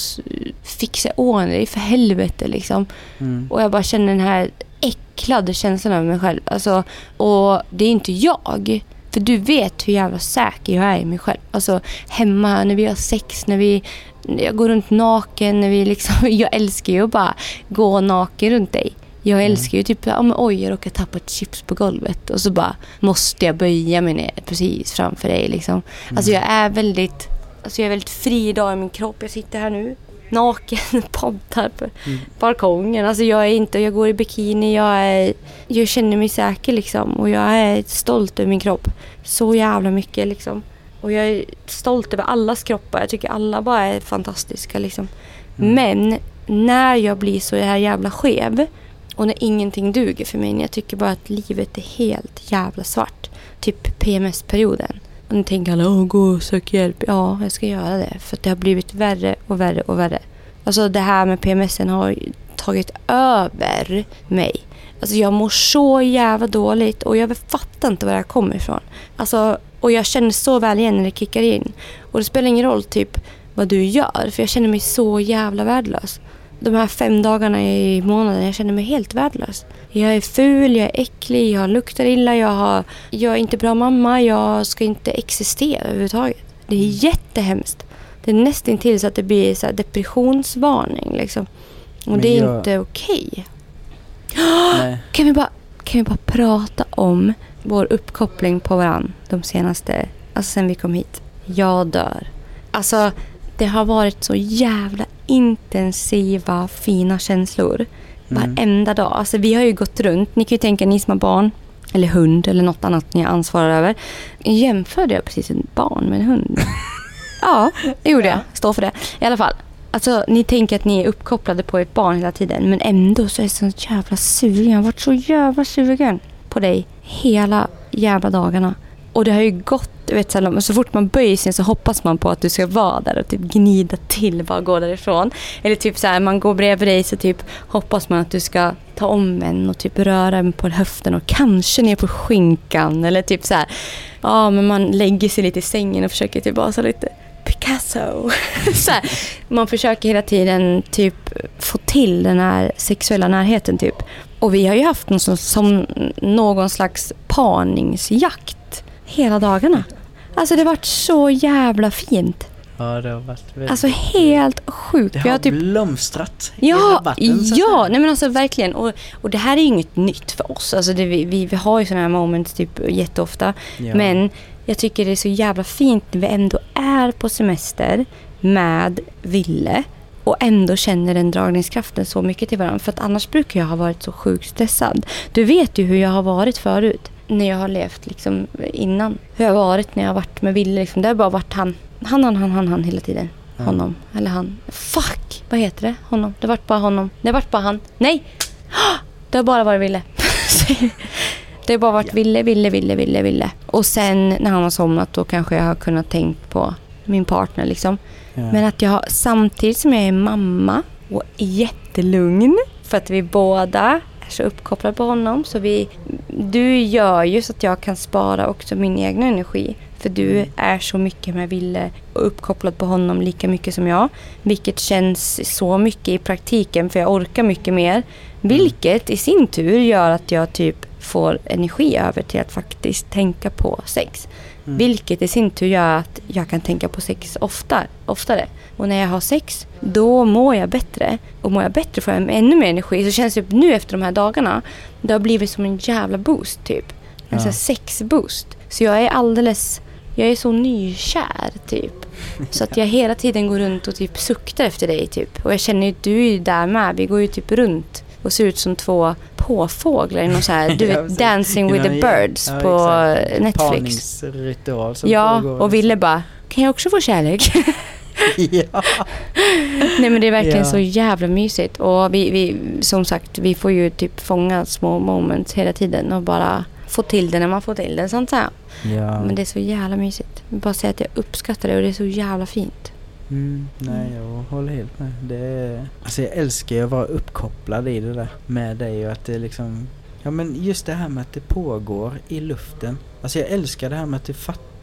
fixa ordning dig för helvete liksom. Mm. Och jag bara känner den här äcklade känslan av mig själv. Alltså, och det är inte jag. För du vet hur jävla säker jag är i mig själv. Alltså hemma när vi har sex, när vi jag går runt naken, när vi liksom, jag älskar ju att bara gå naken runt dig. Jag Mm. älskar ju typ, ja men oj jag råkade tappa ett chips på golvet och så bara måste jag böja mig ner precis framför dig liksom. Alltså jag är väldigt, alltså jag är väldigt fri idag i min kropp. Jag sitter här nu naken, poddar på Mm. balkongen. Alltså jag är inte, jag går i bikini, jag är, jag känner mig säker liksom. Och jag är stolt över min kropp. Så jävla mycket liksom. Och jag är stolt över allas kroppar. Jag tycker alla bara är fantastiska liksom. Mm. Men när jag blir så här jävla skev och när ingenting duger för mig, när jag tycker bara att livet är helt jävla svart. Typ PMS-perioden. Nu tänker alla, åh gå och sök hjälp. Ja, jag ska göra det. För det har blivit värre och värre och värre. Alltså det här med PMSen har tagit över mig. Alltså jag mår så jävla dåligt och jag fattar inte var det här kommer ifrån. Alltså, och jag känner så väl igen när det kickar in. Och det spelar ingen roll typ vad du gör för jag känner mig så jävla värdelös. De här fem dagarna i månaden, jag känner mig helt värdelös. Jag är ful, jag är äcklig, jag luktar illa, jag, har, jag är inte bra mamma, jag ska inte existera överhuvudtaget. Det är jättehemskt. Det är nästan till så att det blir så depressionsvarning liksom. Och Men det är jag- inte okej. Nej. Kan vi, bara, kan vi bara prata om vår uppkoppling på varandra de senaste, alltså sen vi kom hit. Jag dör. Alltså, det har varit så jävla intensiva, fina känslor. Mm. Varenda dag. Alltså vi har ju gått runt. Ni kan ju tänka, ni som har barn eller hund eller något annat ni ansvarar över. Jämförde jag precis ett barn med en hund? ja, det gjorde jag. Står för det. I alla fall. Alltså, ni tänker att ni är uppkopplade på ett barn hela tiden. Men ändå så är jag så jävla sugen. Jag har varit så jävla sugen på dig hela jävla dagarna. Och det har ju gått, du vet, så, här, så fort man böjer sig så hoppas man på att du ska vara där och typ gnida till bara gå därifrån. Eller typ så här, man går bredvid dig så typ hoppas man att du ska ta om en och typ röra en på höften och kanske ner på skinkan. Eller typ så här, ja men man lägger sig lite i sängen och försöker typ vara så lite Picasso. så här, man försöker hela tiden typ få till den här sexuella närheten typ. Och vi har ju haft någon som, som någon slags parningsjakt hela dagarna. Alltså det har varit så jävla fint. Ja, det har varit väldigt... Alltså helt sjukt. det Vi har typ blomstrat i Ja, rabatten, så att ja säga. nej men alltså verkligen. Och, och det här är ju inget nytt för oss. Alltså det, vi, vi, vi har ju sådana här moments typ jätteofta. Ja. Men jag tycker det är så jävla fint när vi ändå är på semester med Ville och ändå känner den dragningskraften så mycket till varandra. För att annars brukar jag ha varit så sjukt stressad. Du vet ju hur jag har varit förut. När jag har levt liksom innan. Hur jag har varit när jag har varit med Ville. Liksom. Det har bara varit han. Han, han, han, han, han hela tiden. Honom. Eller han. Fuck! Vad heter det? Honom. Det har varit bara honom. Det har varit bara han. Nej! Det har bara varit Ville. Det har bara varit. Ville, Ville, Ville, Ville, Ville. Och sen när han har somnat då kanske jag har kunnat tänkt på min partner liksom. Ja. Men att jag har, samtidigt som jag är mamma och är jättelugn för att vi båda så uppkopplade på honom. Så vi, du gör ju så att jag kan spara också min egen energi. För du är så mycket med Ville och uppkopplad på honom lika mycket som jag. Vilket känns så mycket i praktiken för jag orkar mycket mer. Vilket i sin tur gör att jag typ får energi över till att faktiskt tänka på sex. Mm. Vilket i sin tur gör att jag kan tänka på sex ofta, oftare. Och när jag har sex, då mår jag bättre. Och mår jag bättre får jag ännu mer energi. Så känns det nu efter de här dagarna, det har blivit som en jävla boost typ. En Ja. sån sexboost. Så jag är alldeles, jag är så nykär typ. Så att jag hela tiden går runt och typ suktar efter dig typ. Och jag känner ju att du är där med. Vi går ju typ runt och ser ut som två påfåglar i någon så här, du vet. Dancing with the Birds ja, på exakt. Netflix. Parningsritual som Ja, pågår. och Ville bara, kan jag också få kärlek? ja. Nej men det är verkligen Ja. så jävla mysigt. Och vi, vi, som sagt, vi får ju typ fånga små moments hela tiden och bara få till det när man får till det. Sånt här. ja. Men det är så jävla mysigt. Jag bara säga att jag uppskattar det och det är så jävla fint. Mm, nej, jag håller helt med. Det är, alltså jag älskar att vara uppkopplad i det där med dig och att det liksom... Ja men just det här med att det pågår i luften. Alltså jag älskar det här med att du fattar.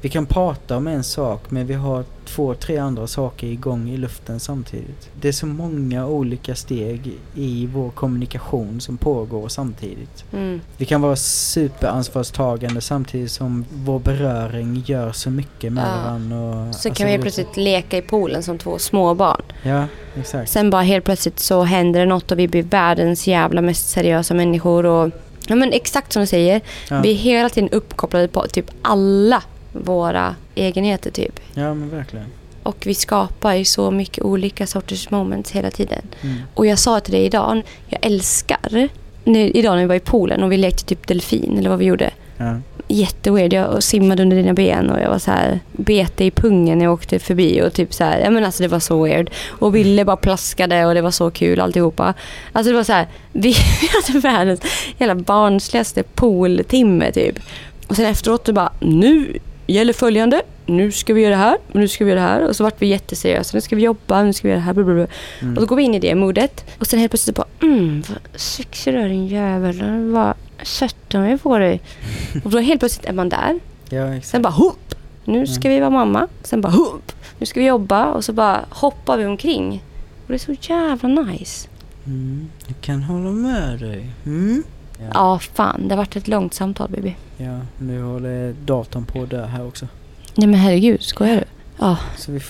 Vi kan prata om en sak men vi har två, tre andra saker igång i luften samtidigt. Det är så många olika steg i vår kommunikation som pågår samtidigt. Mm. Vi kan vara superansvarstagande samtidigt som vår beröring gör så mycket med Ja. varandra. Och, Så alltså, kan vi helt plötsligt leka i poolen som två små barn. Ja, exakt. Sen bara helt plötsligt så händer det något och vi blir världens jävla mest seriösa människor. Och, ja men exakt som du säger. ja. Vi är hela tiden uppkopplade på typ alla våra egenheter typ. ja, men verkligen. Och vi skapar ju så mycket olika sorters moments hela tiden. Mm. Och jag sa till dig idag, jag älskar, nu, idag när vi var i poolen och vi lekte typ delfin eller vad vi gjorde. Ja. Jätteweird, jag simmade under dina ben och jag var så här bete i pungen när jag åkte förbi och typ så här, ja men alltså det var så weird. Och Ville bara plaskade och det var så kul alltihopa. Alltså det var så här, vi, vi hade världens jävla barnsligaste pooltimme typ. Och sen efteråt så bara, nu gäller följande, nu ska vi göra det här, nu ska vi göra det här. Och så vart vi jätteseriösa, nu ska vi jobba, nu ska vi göra det här. Blablabla. Mm. Och så går vi in i det modet. Och sen helt plötsligt bara, mm, vad sexig du är din sätter mig på dig. Och då helt plötsligt är man där. ja. Sen bara hopp! Nu ska vi vara mamma. Sen bara hopp! Nu ska vi jobba. Och så bara hoppar vi omkring. Och det är så jävla nice. Mm. Jag kan hålla med dig. Mm. Ja. Ja, fan. Det har varit ett långt samtal baby. ja, nu håller datorn på att dö här också. Nej men herregud, skojar du? Ja.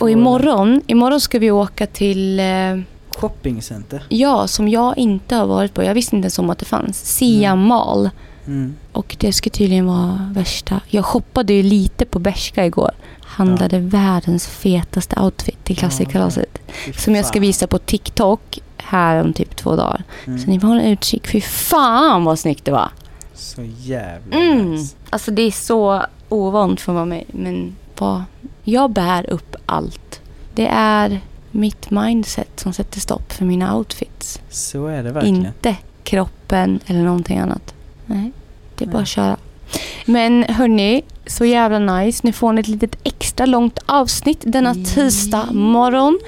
Och imorgon, imorgon ska vi åka till, eh, Shoppingcenter. ja, som jag inte har varit på. Jag visste inte ens om att det fanns. Sia Mm. Mall. Mm. Och det ska tydligen vara värsta. Jag shoppade ju lite på Bershka igår. Handlade världens fetaste outfit till klassikkalaset. Fy Som jag ska visa på TikTok här om typ två dagar. Mm. Så ni får hålla utkik. Fy fan vad snyggt det var. Så jävla Mm. nice. Alltså det är så ovant för vara mig. Men vad, jag bär upp allt. Det är mitt mindset som sätter stopp för mina outfits. Så är det verkligen. Inte kroppen eller någonting annat. Nej, det är bara att köra. Men hörni, så jävla nice. Nu får ni ett litet extra långt avsnitt denna tisdag morgon.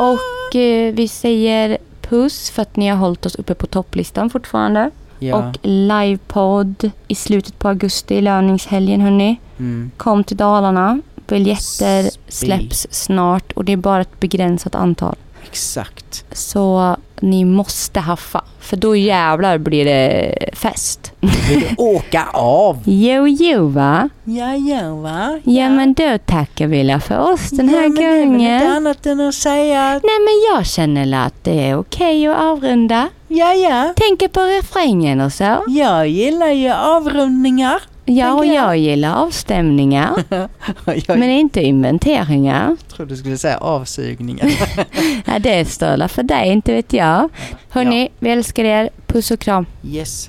Och eh, vi säger puss för att ni har hållit oss uppe på topplistan fortfarande. Ja. Och livepodd i slutet på augusti, löningshelgen hörni. Mm. Kom till Dalarna. Biljetter Spill. släpps snart och det är bara ett begränsat antal. Exakt. Så ni måste haffa. För då jävlar blir det fest. Vill du åka av? Jo, jo va? Ja, ja va? Ja, men då tackar vi la för oss den här ja, men Det är väl gången. annat än att säga att Nej, men jag känner att det är okej att avrunda. ja, ja. Tänker på refrängen och så. Jag gillar ju avrundningar. Ja, och jag. jag gillar avstämningar. jag Men inte inventeringar. trodde du skulle säga avsugningar. Ja, det är störla för dig, inte vet jag. Hörni, vi älskar er. Puss och kram. yes.